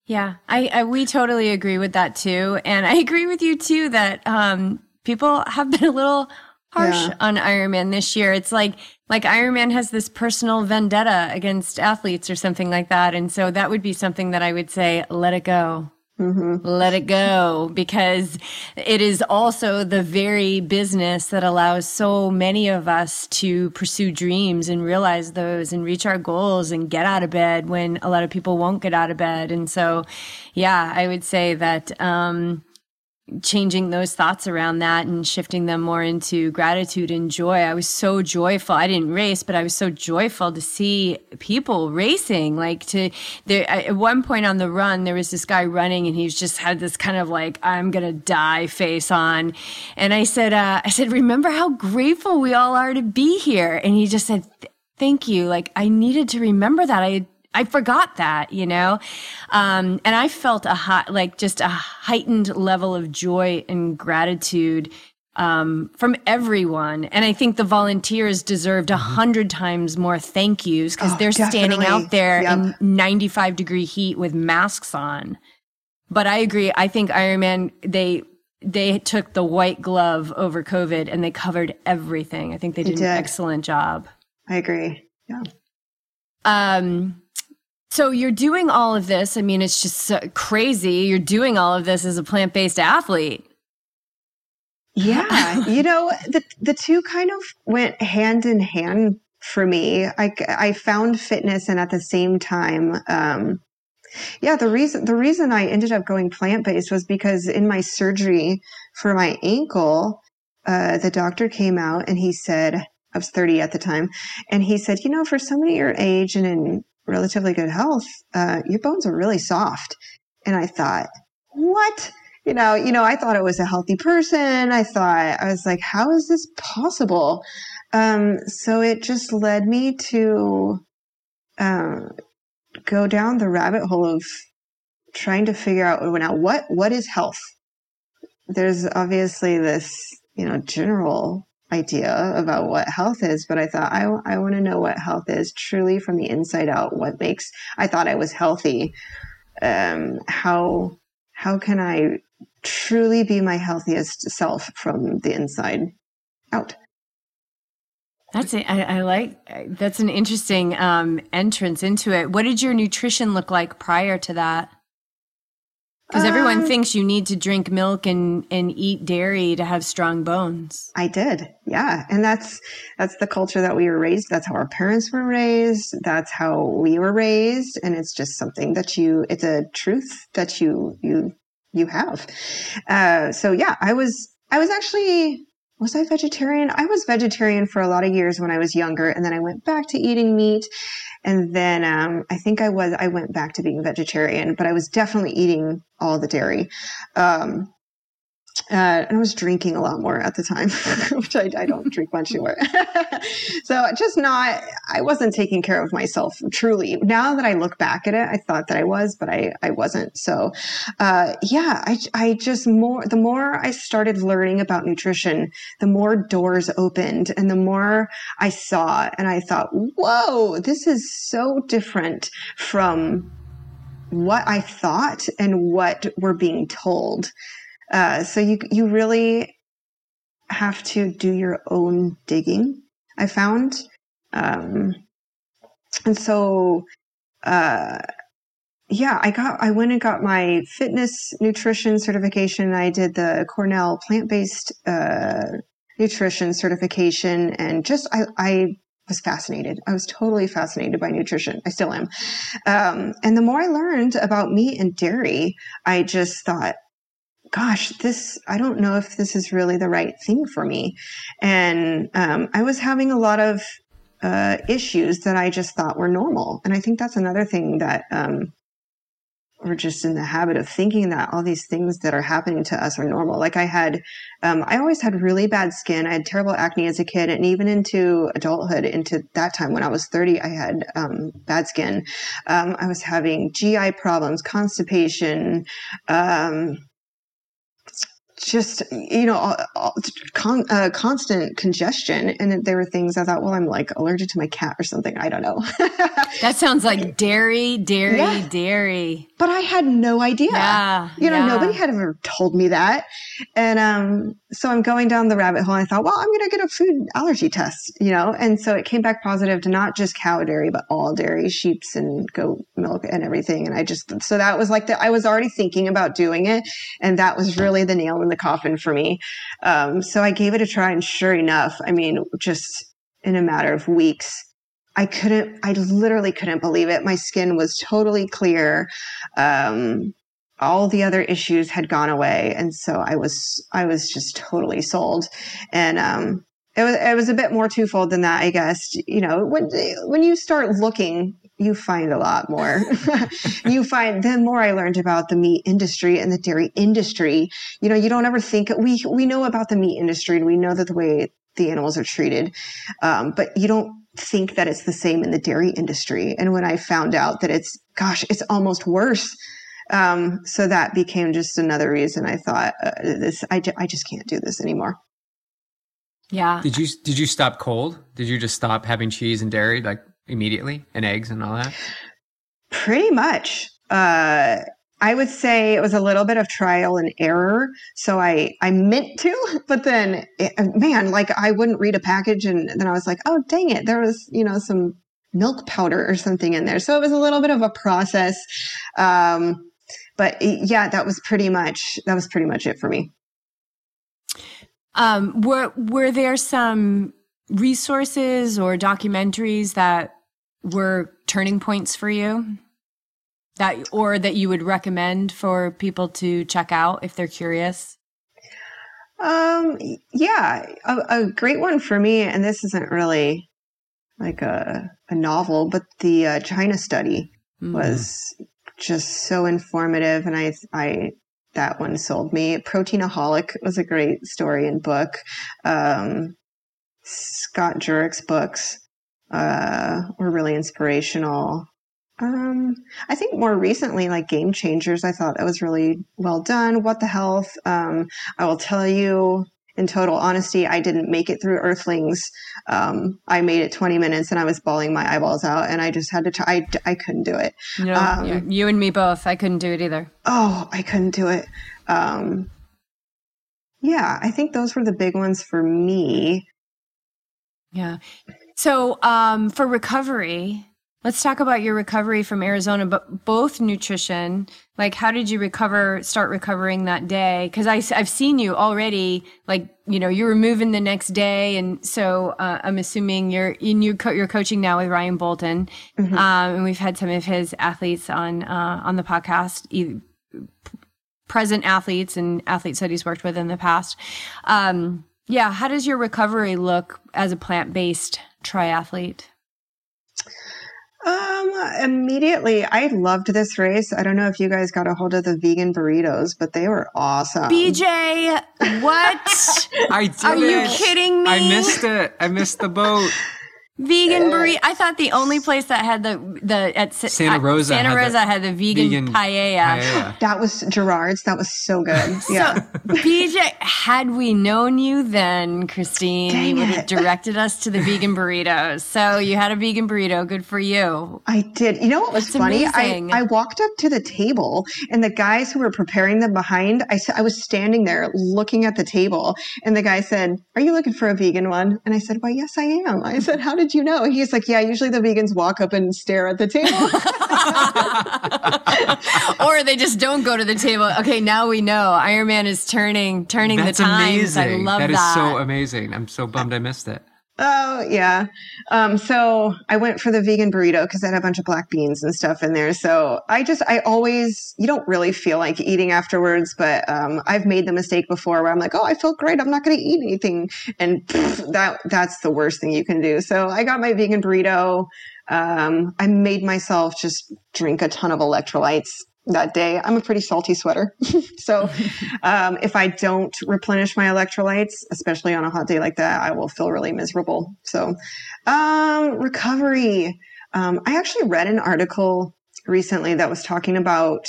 Yeah, I, I, we totally agree with that too, and I (laughs) agree with you too that um, people have been a little harsh yeah. on Ironman this year. It's like like Ironman has this personal vendetta against athletes or something like that, and so that would be something that I would say, let it go. Mm-hmm. Let it go because it is also the very business that allows so many of us to pursue dreams and realize those and reach our goals and get out of bed when a lot of people won't get out of bed. And so, yeah, I would say that, um, changing those thoughts around that and shifting them more into gratitude and joy. I was so joyful. I didn't race, but I was so joyful to see people racing. Like to there at one point on the run, there was this guy running and he's just had this kind of like I'm gonna die face on. And I said, uh, I said, remember how grateful we all are to be here. And he just said, thank you. Like I needed to remember that. I I forgot that, you know? Um, and I felt a hot, like just a heightened level of joy and gratitude um, from everyone. And I think the volunteers deserved a mm-hmm. hundred times more thank yous because oh, they're definitely. standing out there yep. in 95 degree heat with masks on. But I agree. I think Ironman, they, they took the white glove over COVID and they covered everything. I think they did, did. an excellent job. I agree. Yeah. Um, so you're doing all of this. I mean, it's just so crazy. You're doing all of this as a plant based athlete. Yeah, (laughs) you know, the the two kind of went hand in hand for me. I I found fitness, and at the same time, um, yeah, the reason the reason I ended up going plant based was because in my surgery for my ankle, uh, the doctor came out and he said I was 30 at the time, and he said, you know, for somebody your age and in relatively good health, uh, your bones are really soft. And I thought, what? You know, you know, I thought I was a healthy person. I thought I was like, how is this possible? Um, so it just led me to um, go down the rabbit hole of trying to figure out now what what is health. There's obviously this, you know, general idea about what health is, but I thought I, I want to know what health is truly from the inside out. What makes I thought I was healthy. Um, how how can I truly be my healthiest self from the inside out? That's it. I, I like that's an interesting um, entrance into it. What did your nutrition look like prior to that? Because everyone um, thinks you need to drink milk and, and eat dairy to have strong bones. I did. Yeah. And that's, that's the culture that we were raised. That's how our parents were raised. That's how we were raised. And it's just something that you, it's a truth that you, you, you have. Uh, so yeah, I was, I was actually, was I vegetarian? I was vegetarian for a lot of years when I was younger. And then I went back to eating meat. And then um, I think I was I went back to being vegetarian, but I was definitely eating all the dairy. Um, uh, and I was drinking a lot more at the time, (laughs) which I, I don't drink much anymore. (laughs) so just not, I wasn't taking care of myself truly. Now that I look back at it, I thought that I was, but I, I wasn't. So, uh, yeah, I, I just more, the more I started learning about nutrition, the more doors opened and the more I saw and I thought, whoa, this is so different from what I thought and what we're being told. Uh, so you you really have to do your own digging. I found, um, and so uh, yeah, I got I went and got my fitness nutrition certification. I did the Cornell plant based uh, nutrition certification, and just I I was fascinated. I was totally fascinated by nutrition. I still am. Um, and the more I learned about meat and dairy, I just thought, gosh, this, I don't know if this is really the right thing for me. And um, I was having a lot of uh, issues that I just thought were normal. And I think that's another thing that um, we're just in the habit of thinking that all these things that are happening to us are normal. Like I had, um, I always had really bad skin. I had terrible acne as a kid, and even into adulthood, into that time when I was 30, I had um, bad skin. Um, I was having GI problems, constipation, um, just you know con, uh, constant congestion. And there were things i thought well i'm like allergic to my cat or something. I don't know. (laughs) That sounds like dairy dairy yeah. dairy. But i had no idea. Yeah you know yeah. nobody had ever told me that. And um so i'm going down the rabbit hole and i thought well i'm going to get a food allergy test you know? And so it came back positive to not just cow dairy but all dairy sheep's and goat milk and everything. And i just so that was like that i was already thinking about doing it. And that was really the nail the coffin for me. Um, so I gave it a try, and sure enough, I mean, just in a matter of weeks, I couldn't, I literally couldn't believe it. My skin was totally clear. Um, all the other issues had gone away. And so I was, I was just totally sold. And, um, it was, it was a bit more twofold than that, I guess. You know, when, when you start looking you find a lot more. (laughs) you find the more I learned about the meat industry and the dairy industry, you know, you don't ever think we we know about the meat industry and we know that the way the animals are treated, um, but you don't think that it's the same in the dairy industry. And when I found out that it's, gosh, it's almost worse. Um, so that became just another reason I thought uh, this, I, I just can't do this anymore. Yeah. Did you, did you stop cold? Did you just stop having cheese and dairy? Like immediately and eggs and all that? Pretty much. Uh, I would say it was a little bit of trial and error. So I, I meant to, (laughs) but then it, man, like I wouldn't read a package and then I was like, oh, dang it. There was, you know, some milk powder or something in there. So it was a little bit of a process. Um, but yeah, that was pretty much, that was pretty much it for me. Um, were, were there some resources or documentaries that were turning points for you that or that you would recommend for people to check out if they're curious? Um, yeah, a, a great one for me, and this isn't really like a, a novel, but the uh, China study mm. was just so informative, and I, I that one sold me. Proteinaholic was a great story and book. Um, Scott Jurek's books uh, were really inspirational. Um, I think more recently, like Game Changers, I thought that was really well done. What the health? Um, I will tell you in total honesty, I didn't make it through Earthlings. Um, I made it 20 minutes and I was bawling my eyeballs out and I just had to, try. I, I couldn't do it. You, um, you and me both. I couldn't do it either. Oh, I couldn't do it. Um, yeah, I think those were the big ones for me. Yeah. So, um, for recovery, let's talk about your recovery from Arizona, but both nutrition. Like, how did you recover, start recovering that day? Cause I, I've seen you already, like, you know, you were moving the next day. And so, uh, I'm assuming you're in your, co- you're coaching now with Ryan Bolton. Mm-hmm. Um, and we've had some of his athletes on, uh, on the podcast, either present athletes and athletes that he's worked with in the past. Um, yeah. How does your recovery look as a plant based triathlete? Um, immediately, I loved this race. I don't know if you guys got a hold of the vegan burritos, but they were awesome. BJ, what? (laughs) I did Are you kidding me? I missed it. I missed the boat. (laughs) Vegan burrito. I thought the only place that had the the at Santa Rosa Santa Rosa had the, had the vegan, vegan paella. paella. (laughs) That was Gerard's. That was so good. Yeah. So, BJ, had we known you then, Christine, Dang you would have directed us to the vegan burritos. So you had a vegan burrito. Good for you. I did. You know what was That's funny? I, I walked up to the table and the guys who were preparing them behind, I, I was standing there looking at the table and the guy said, are you looking for a vegan one? And I said, well, yes, I am. I said, how did did you know? He's like, yeah, usually the vegans walk up and stare at the table. (laughs) or they just don't go to the table. Okay, now we know Ironman is turning turning That's the times. Amazing. I love that. That is so amazing. I'm so bummed I missed it. Oh yeah. Um, so I went for the vegan burrito because I had a bunch of black beans and stuff in there. So I just I always you don't really feel like eating afterwards, but um, I've made the mistake before where I'm like, oh, I feel great. I'm not going to eat anything, and pff, that that's the worst thing you can do. So I got my vegan burrito. Um, I made myself just drink a ton of electrolytes that day. I'm a pretty salty sweater. (laughs) so (laughs) um, if I don't replenish my electrolytes, especially on a hot day like that, I will feel really miserable. So um, recovery. Um, I actually read an article recently that was talking about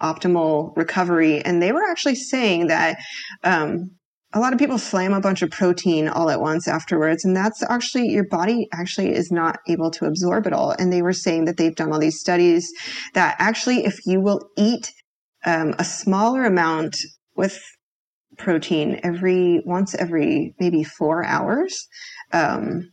optimal recovery. And they were actually saying that um, a lot of people slam a bunch of protein all at once afterwards and that's actually your body actually is not able to absorb it all. And they were saying that they've done all these studies that actually if you will eat um, a smaller amount with protein every once every maybe four hours um,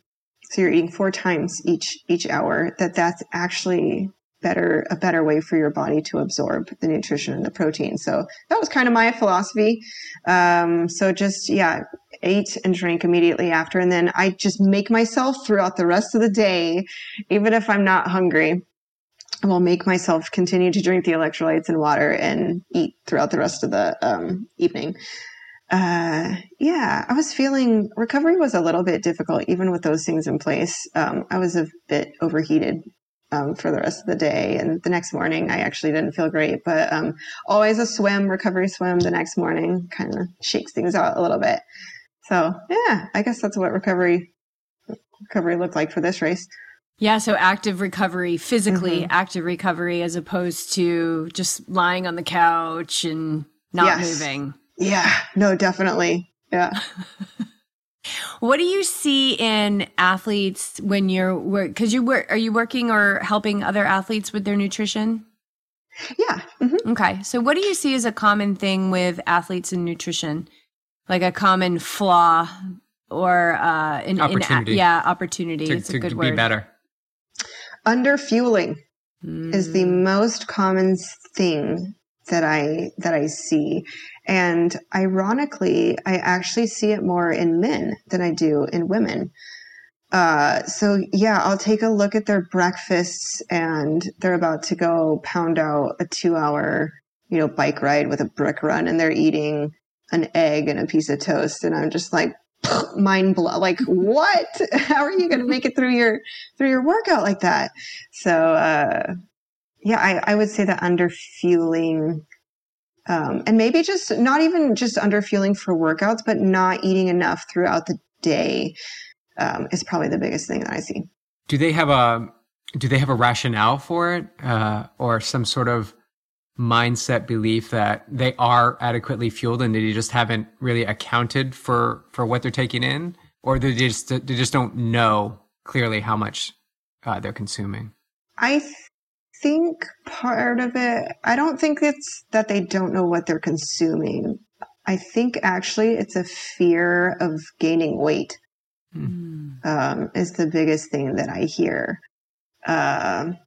so you're eating four times each each hour that that's actually better a better way for your body to absorb the nutrition and the protein. So that was kind of my philosophy. Um, so just yeah, ate and drank immediately after, and then I just make myself throughout the rest of the day, even if I'm not hungry. I will make myself continue to drink the electrolytes and water and eat throughout the rest of the um, evening. Uh, yeah, I was feeling recovery was a little bit difficult, even with those things in place. Um, I was a bit overheated um, for the rest of the day. And the next morning, I actually didn't feel great, but um, always a swim, recovery swim the next morning kind of shakes things out a little bit. So yeah, I guess that's what recovery recovery looked like for this race. Yeah, so active recovery, physically mm-hmm. active recovery, as opposed to just lying on the couch and not yes. moving. Yeah, no, definitely. Yeah. (laughs) What do you see in athletes when you're work? Because you work, are you working or helping other athletes with their nutrition? Yeah. Mm-hmm. Okay. So, what do you see as a common thing with athletes and nutrition, like a common flaw or uh, an opportunity? In, yeah, opportunity. To, it's a to good be word. better. Under fueling mm. is the mm. most common thing that I that I see. And ironically, I actually see it more in men than I do in women. Uh, so yeah, I'll take a look at their breakfasts and they're about to go pound out a two hour, you know, bike ride with a brick run and they're eating an egg and a piece of toast. And I'm just like, (laughs) mind blow like what (laughs) how are you going to make it through your through your workout like that so uh yeah, I, I would say that under fueling, um, and maybe just not even just under fueling for workouts, but not eating enough throughout the day um, is probably the biggest thing that I see. Do they have a do they have a rationale for it, uh, or some sort of mindset belief that they are adequately fueled and they just haven't really accounted for for what they're taking in, or they just they just don't know clearly how much uh, they're consuming? I think part of it, I don't think it's that they don't know what they're consuming. I think actually it's a fear of gaining weight mm. um, is the biggest thing that I hear. Um,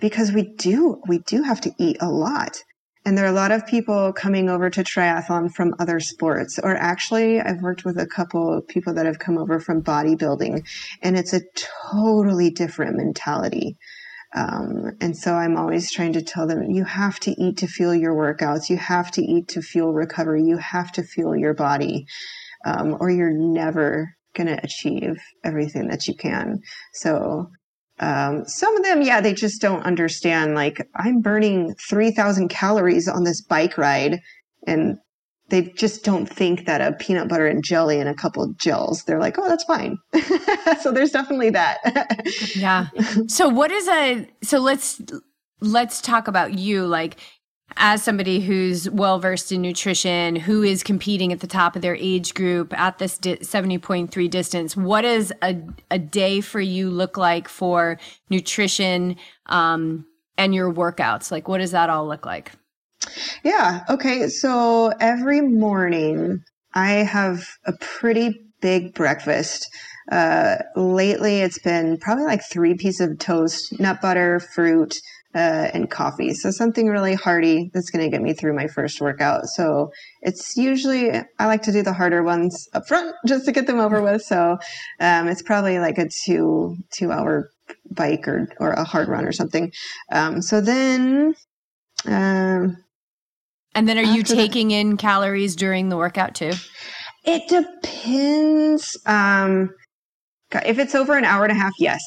because we do, we do have to eat a lot. And there are a lot of people coming over to triathlon from other sports, or actually, I've worked with a couple of people that have come over from bodybuilding, and it's a totally different mentality. Um, and so I'm always trying to tell them, you have to eat to fuel your workouts. You have to eat to fuel recovery. You have to fuel your body, um, or you're never going to achieve everything that you can. So, um, some of them, yeah, they just don't understand. Like, I'm burning 3,000 calories on this bike ride, and they just don't think that a peanut butter and jelly and a couple of gels they're like oh that's fine. (laughs) So there's definitely that. (laughs) Yeah. So what is a so let's let's talk about you like as somebody who's well versed in nutrition who is competing at the top of their age group at this di- 70.3 distance what does a, a day for you look like for nutrition um, and your workouts? Like what does that all look like yeah. Okay. So every morning I have a pretty big breakfast. Uh, lately, it's been probably like three pieces of toast, nut butter, fruit, uh, and coffee. So something really hearty that's going to get me through my first workout. So it's usually, I like to do the harder ones up front (laughs) just to get them over with. So, um, it's probably like a two, two hour bike or, or a hard run or something. Um, so then, um, and then are you taking in calories during the workout too? It depends. Um, if it's over an hour and a half, yes.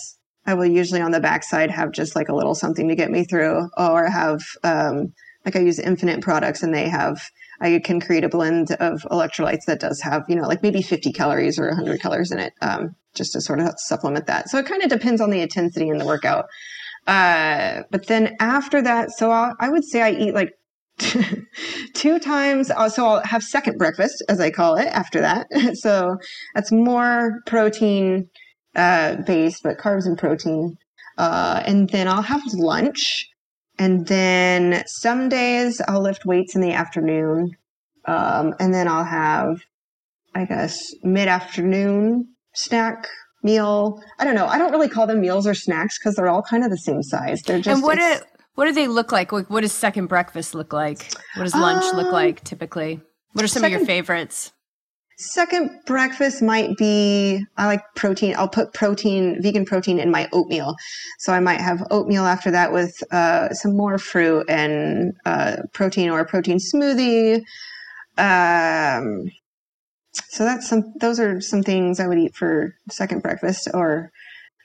I will usually on the backside have just like a little something to get me through, or have um, like I use Infinit products and they have I can create a blend of electrolytes that does have you know like maybe 50 calories or 100 calories in it, um, just to sort of supplement that. So it kind of depends on the intensity in the workout. Uh, but then after that, so I'll, I would say I eat like (laughs) two times. Uh, so I'll have second breakfast, as I call it, after that. (laughs) so that's more protein uh, based, but carbs and protein. Uh, and then I'll have lunch. And then some days I'll lift weights in the afternoon. Um, and then I'll have, I guess, mid afternoon snack meal. I don't know. I don't really call them meals or snacks because they're all kind of the same size. They're just. And what what do they look like? Like, what does second breakfast look like? What does lunch um, look like typically? What are some second, of your favorites? Second breakfast might be I like protein. I'll put protein, vegan protein in my oatmeal. So I might have oatmeal after that with uh, some more fruit and uh, protein or a protein smoothie. Um, so that's some those are some things I would eat for second breakfast or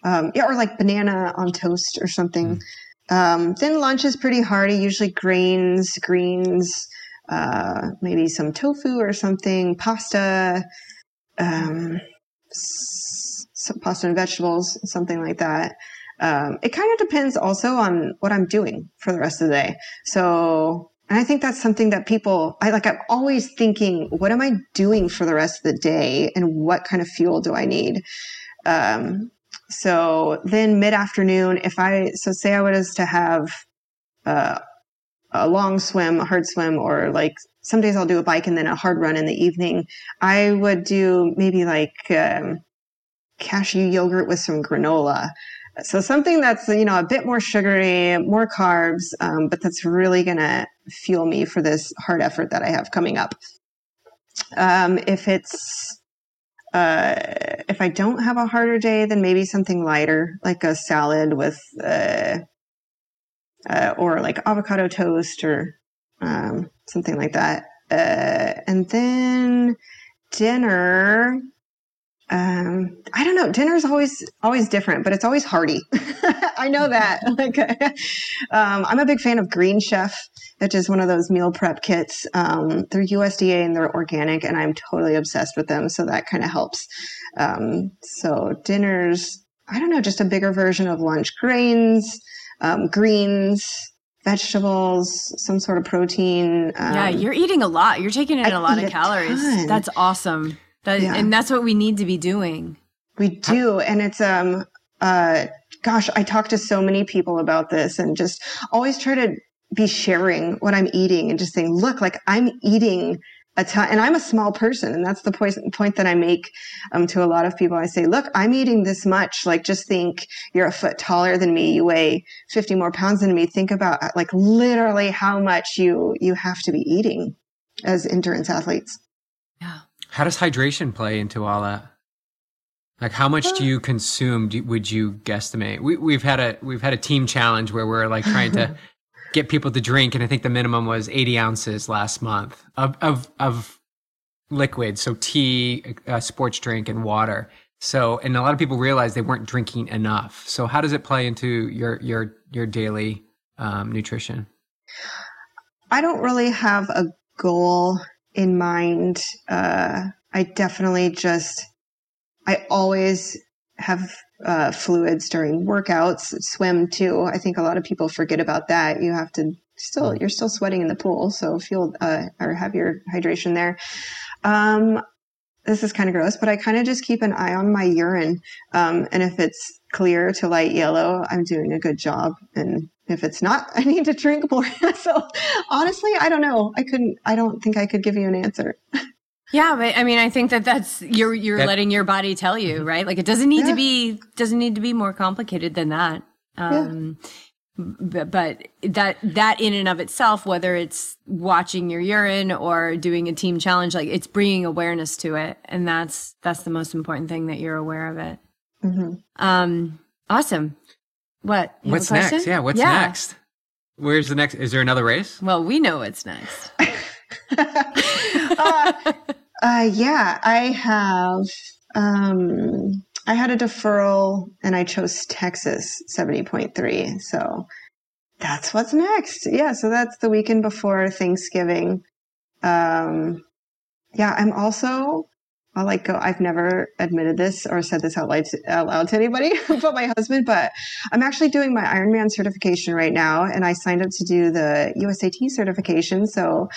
um, yeah, or like banana on toast or something. Mm. Um, then lunch is pretty hearty, usually grains, greens, uh, maybe some tofu or something, pasta, um, some pasta and vegetables, something like that. Um, it kind of depends also on what I'm doing for the rest of the day. So and I think that's something that people, I like, I'm always thinking, what am I doing for the rest of the day and what kind of fuel do I need? Um, so then mid afternoon, if I, so say I was to have uh, a long swim, a hard swim, or like some days I'll do a bike and then a hard run in the evening, I would do maybe like um, cashew yogurt with some granola. So something that's, you know, a bit more sugary, more carbs, um, but that's really going to fuel me for this hard effort that I have coming up. Um, if it's, uh, if I don't have a harder day, then maybe something lighter, like a salad with, uh, uh, or like avocado toast or um, something like that. Uh, and then dinner, um, I don't know. Dinner's always always different, but it's always hearty. (laughs) I know that. Like, (laughs) um, I'm a big fan of Green Chef, which is one of those meal prep kits. Um, they're USDA and they're organic, and I'm totally obsessed with them. So that kind of helps. Um, so dinners, I don't know, just a bigger version of lunch. Grains, um, greens, vegetables, some sort of protein. yeah, um, you're eating a lot. You're taking in I a lot of calories. That's awesome. That, yeah. And that's what we need to be doing. We do. And it's, um, uh, gosh, I talk to so many people about this and just always try to be sharing what I'm eating and just saying, look, like I'm eating a ton, and I'm a small person. And that's the point, point that I make, um, to a lot of people. I say, look, I'm eating this much. Like, just think you're a foot taller than me. You weigh 50 more pounds than me. Think about like literally how much you, you have to be eating as endurance athletes. Yeah. How does hydration play into all that? Like, how much do you consume? Do, would you guesstimate? We, we've had a we've had a team challenge where we're like trying to (laughs) get people to drink, and I think the minimum was eighty ounces last month of of of liquid, so tea, uh, sports drink, and water. So, and a lot of people realized they weren't drinking enough. So, how does it play into your your your daily um, nutrition? I don't really have a goal in mind. Uh, I definitely just, I always have uh, fluids during workouts, swim too. I think a lot of people forget about that. You have to still, you're still sweating in the pool, so feel uh, or have your hydration there. Um, this is kind of gross, but I kind of just keep an eye on my urine. Um, and if it's clear to light yellow, I'm doing a good job. And if it's not, (laughs) I need to drink more. (laughs) so honestly, I don't know. I couldn't, I don't think I could give you an answer. Yeah, but I mean, I think that that's you're you're that, letting your body tell you, right? Like it doesn't need yeah. to be doesn't need to be more complicated than that. Um, yeah. But, but that that in and of itself, whether it's watching your urine or doing a team challenge, like it's bringing awareness to it, and that's that's the most important thing that you're aware of it. Mm-hmm. Um, awesome. What? What's next? Yeah, what's yeah. next? Where's the next? Is there another race? Well, we know what's next. (laughs) uh, uh, yeah, I have. Um, I had a deferral and I chose Texas 70.3. So that's what's next. Yeah. So that's the weekend before Thanksgiving. Um, yeah, I'm also I'll like go. I've never admitted this or said this out loud to, out loud to anybody (laughs) but my husband. But I'm actually doing my Ironman certification right now, and I signed up to do the USAT certification. So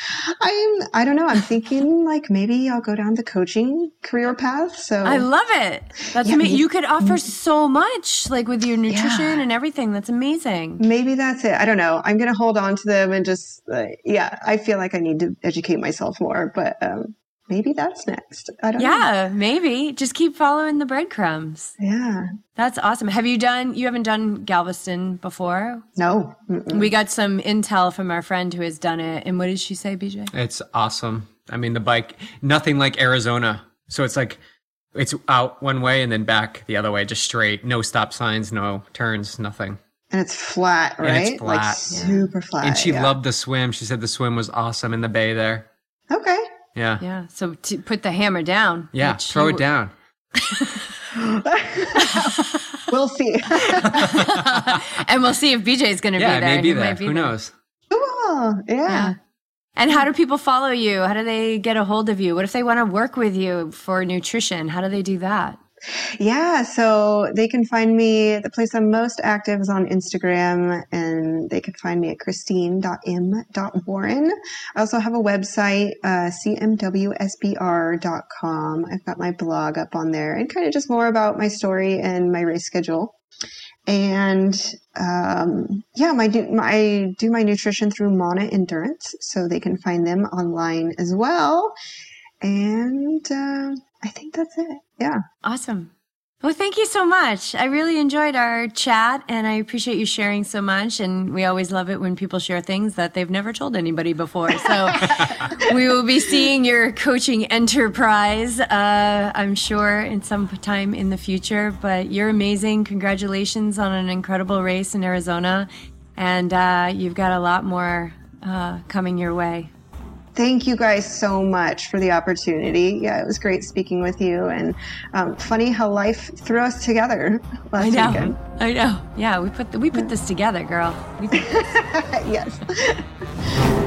I'm I don't know. I'm thinking like maybe I'll go down the coaching career path. So I love it. That's Yeah, amazing. You could offer so much, like with your nutrition Yeah. and everything. That's amazing. maybe that's it. I don't know. I'm gonna hold on to them and just uh, yeah. I feel like I need to educate myself more, but um, maybe that's next. I don't know. Yeah, maybe. Just keep following the breadcrumbs. Yeah. That's awesome. Have you done, you haven't done Galveston before? No. Mm-mm. We got some intel from our friend who has done it. And what did she say, BJ? It's awesome. I mean, the bike, nothing like Arizona. So it's like, it's out one way and then back the other way, just straight. No stop signs, no turns, nothing. And it's flat, right? And right? it's Like flat. super flat. And she yeah. loved the swim. She said the swim was awesome in the bay there. Okay. Yeah. Yeah. So to put the hammer down. Yeah. Throw you- it down. (laughs) we'll see. (laughs) and we'll see if BJ's going to Yeah, be there. may be He there. might be Who there. knows? cool. Yeah. Yeah. And how do people follow you? How do they get a hold of you? What if they want to work with you for nutrition? How do they do that? Yeah. So they can find me, the place I'm most active is on Instagram, and they can find me at christine.m.warren. I also have a website, uh, cmwsbr.com. I've got my blog up on there and kind of just more about my story and my race schedule. And um, yeah, my my I do my nutrition through Mana Endurance, so they can find them online as well. And uh, I think that's it. Yeah. Awesome. Well, thank you so much. I really enjoyed our chat and I appreciate you sharing so much. And we always love it when people share things that they've never told anybody before. So (laughs) we will be seeing your coaching enterprise, uh, I'm sure, in some time in the future. But you're amazing. Congratulations on an incredible race in Arizona. And uh, you've got a lot more uh, coming your way. Thank you guys so much for the opportunity. Yeah, it was great speaking with you, and um, funny how life threw us together (laughs) last I know. weekend. I know. Yeah, we put the, we put this together, girl. (laughs) This. yes. (laughs)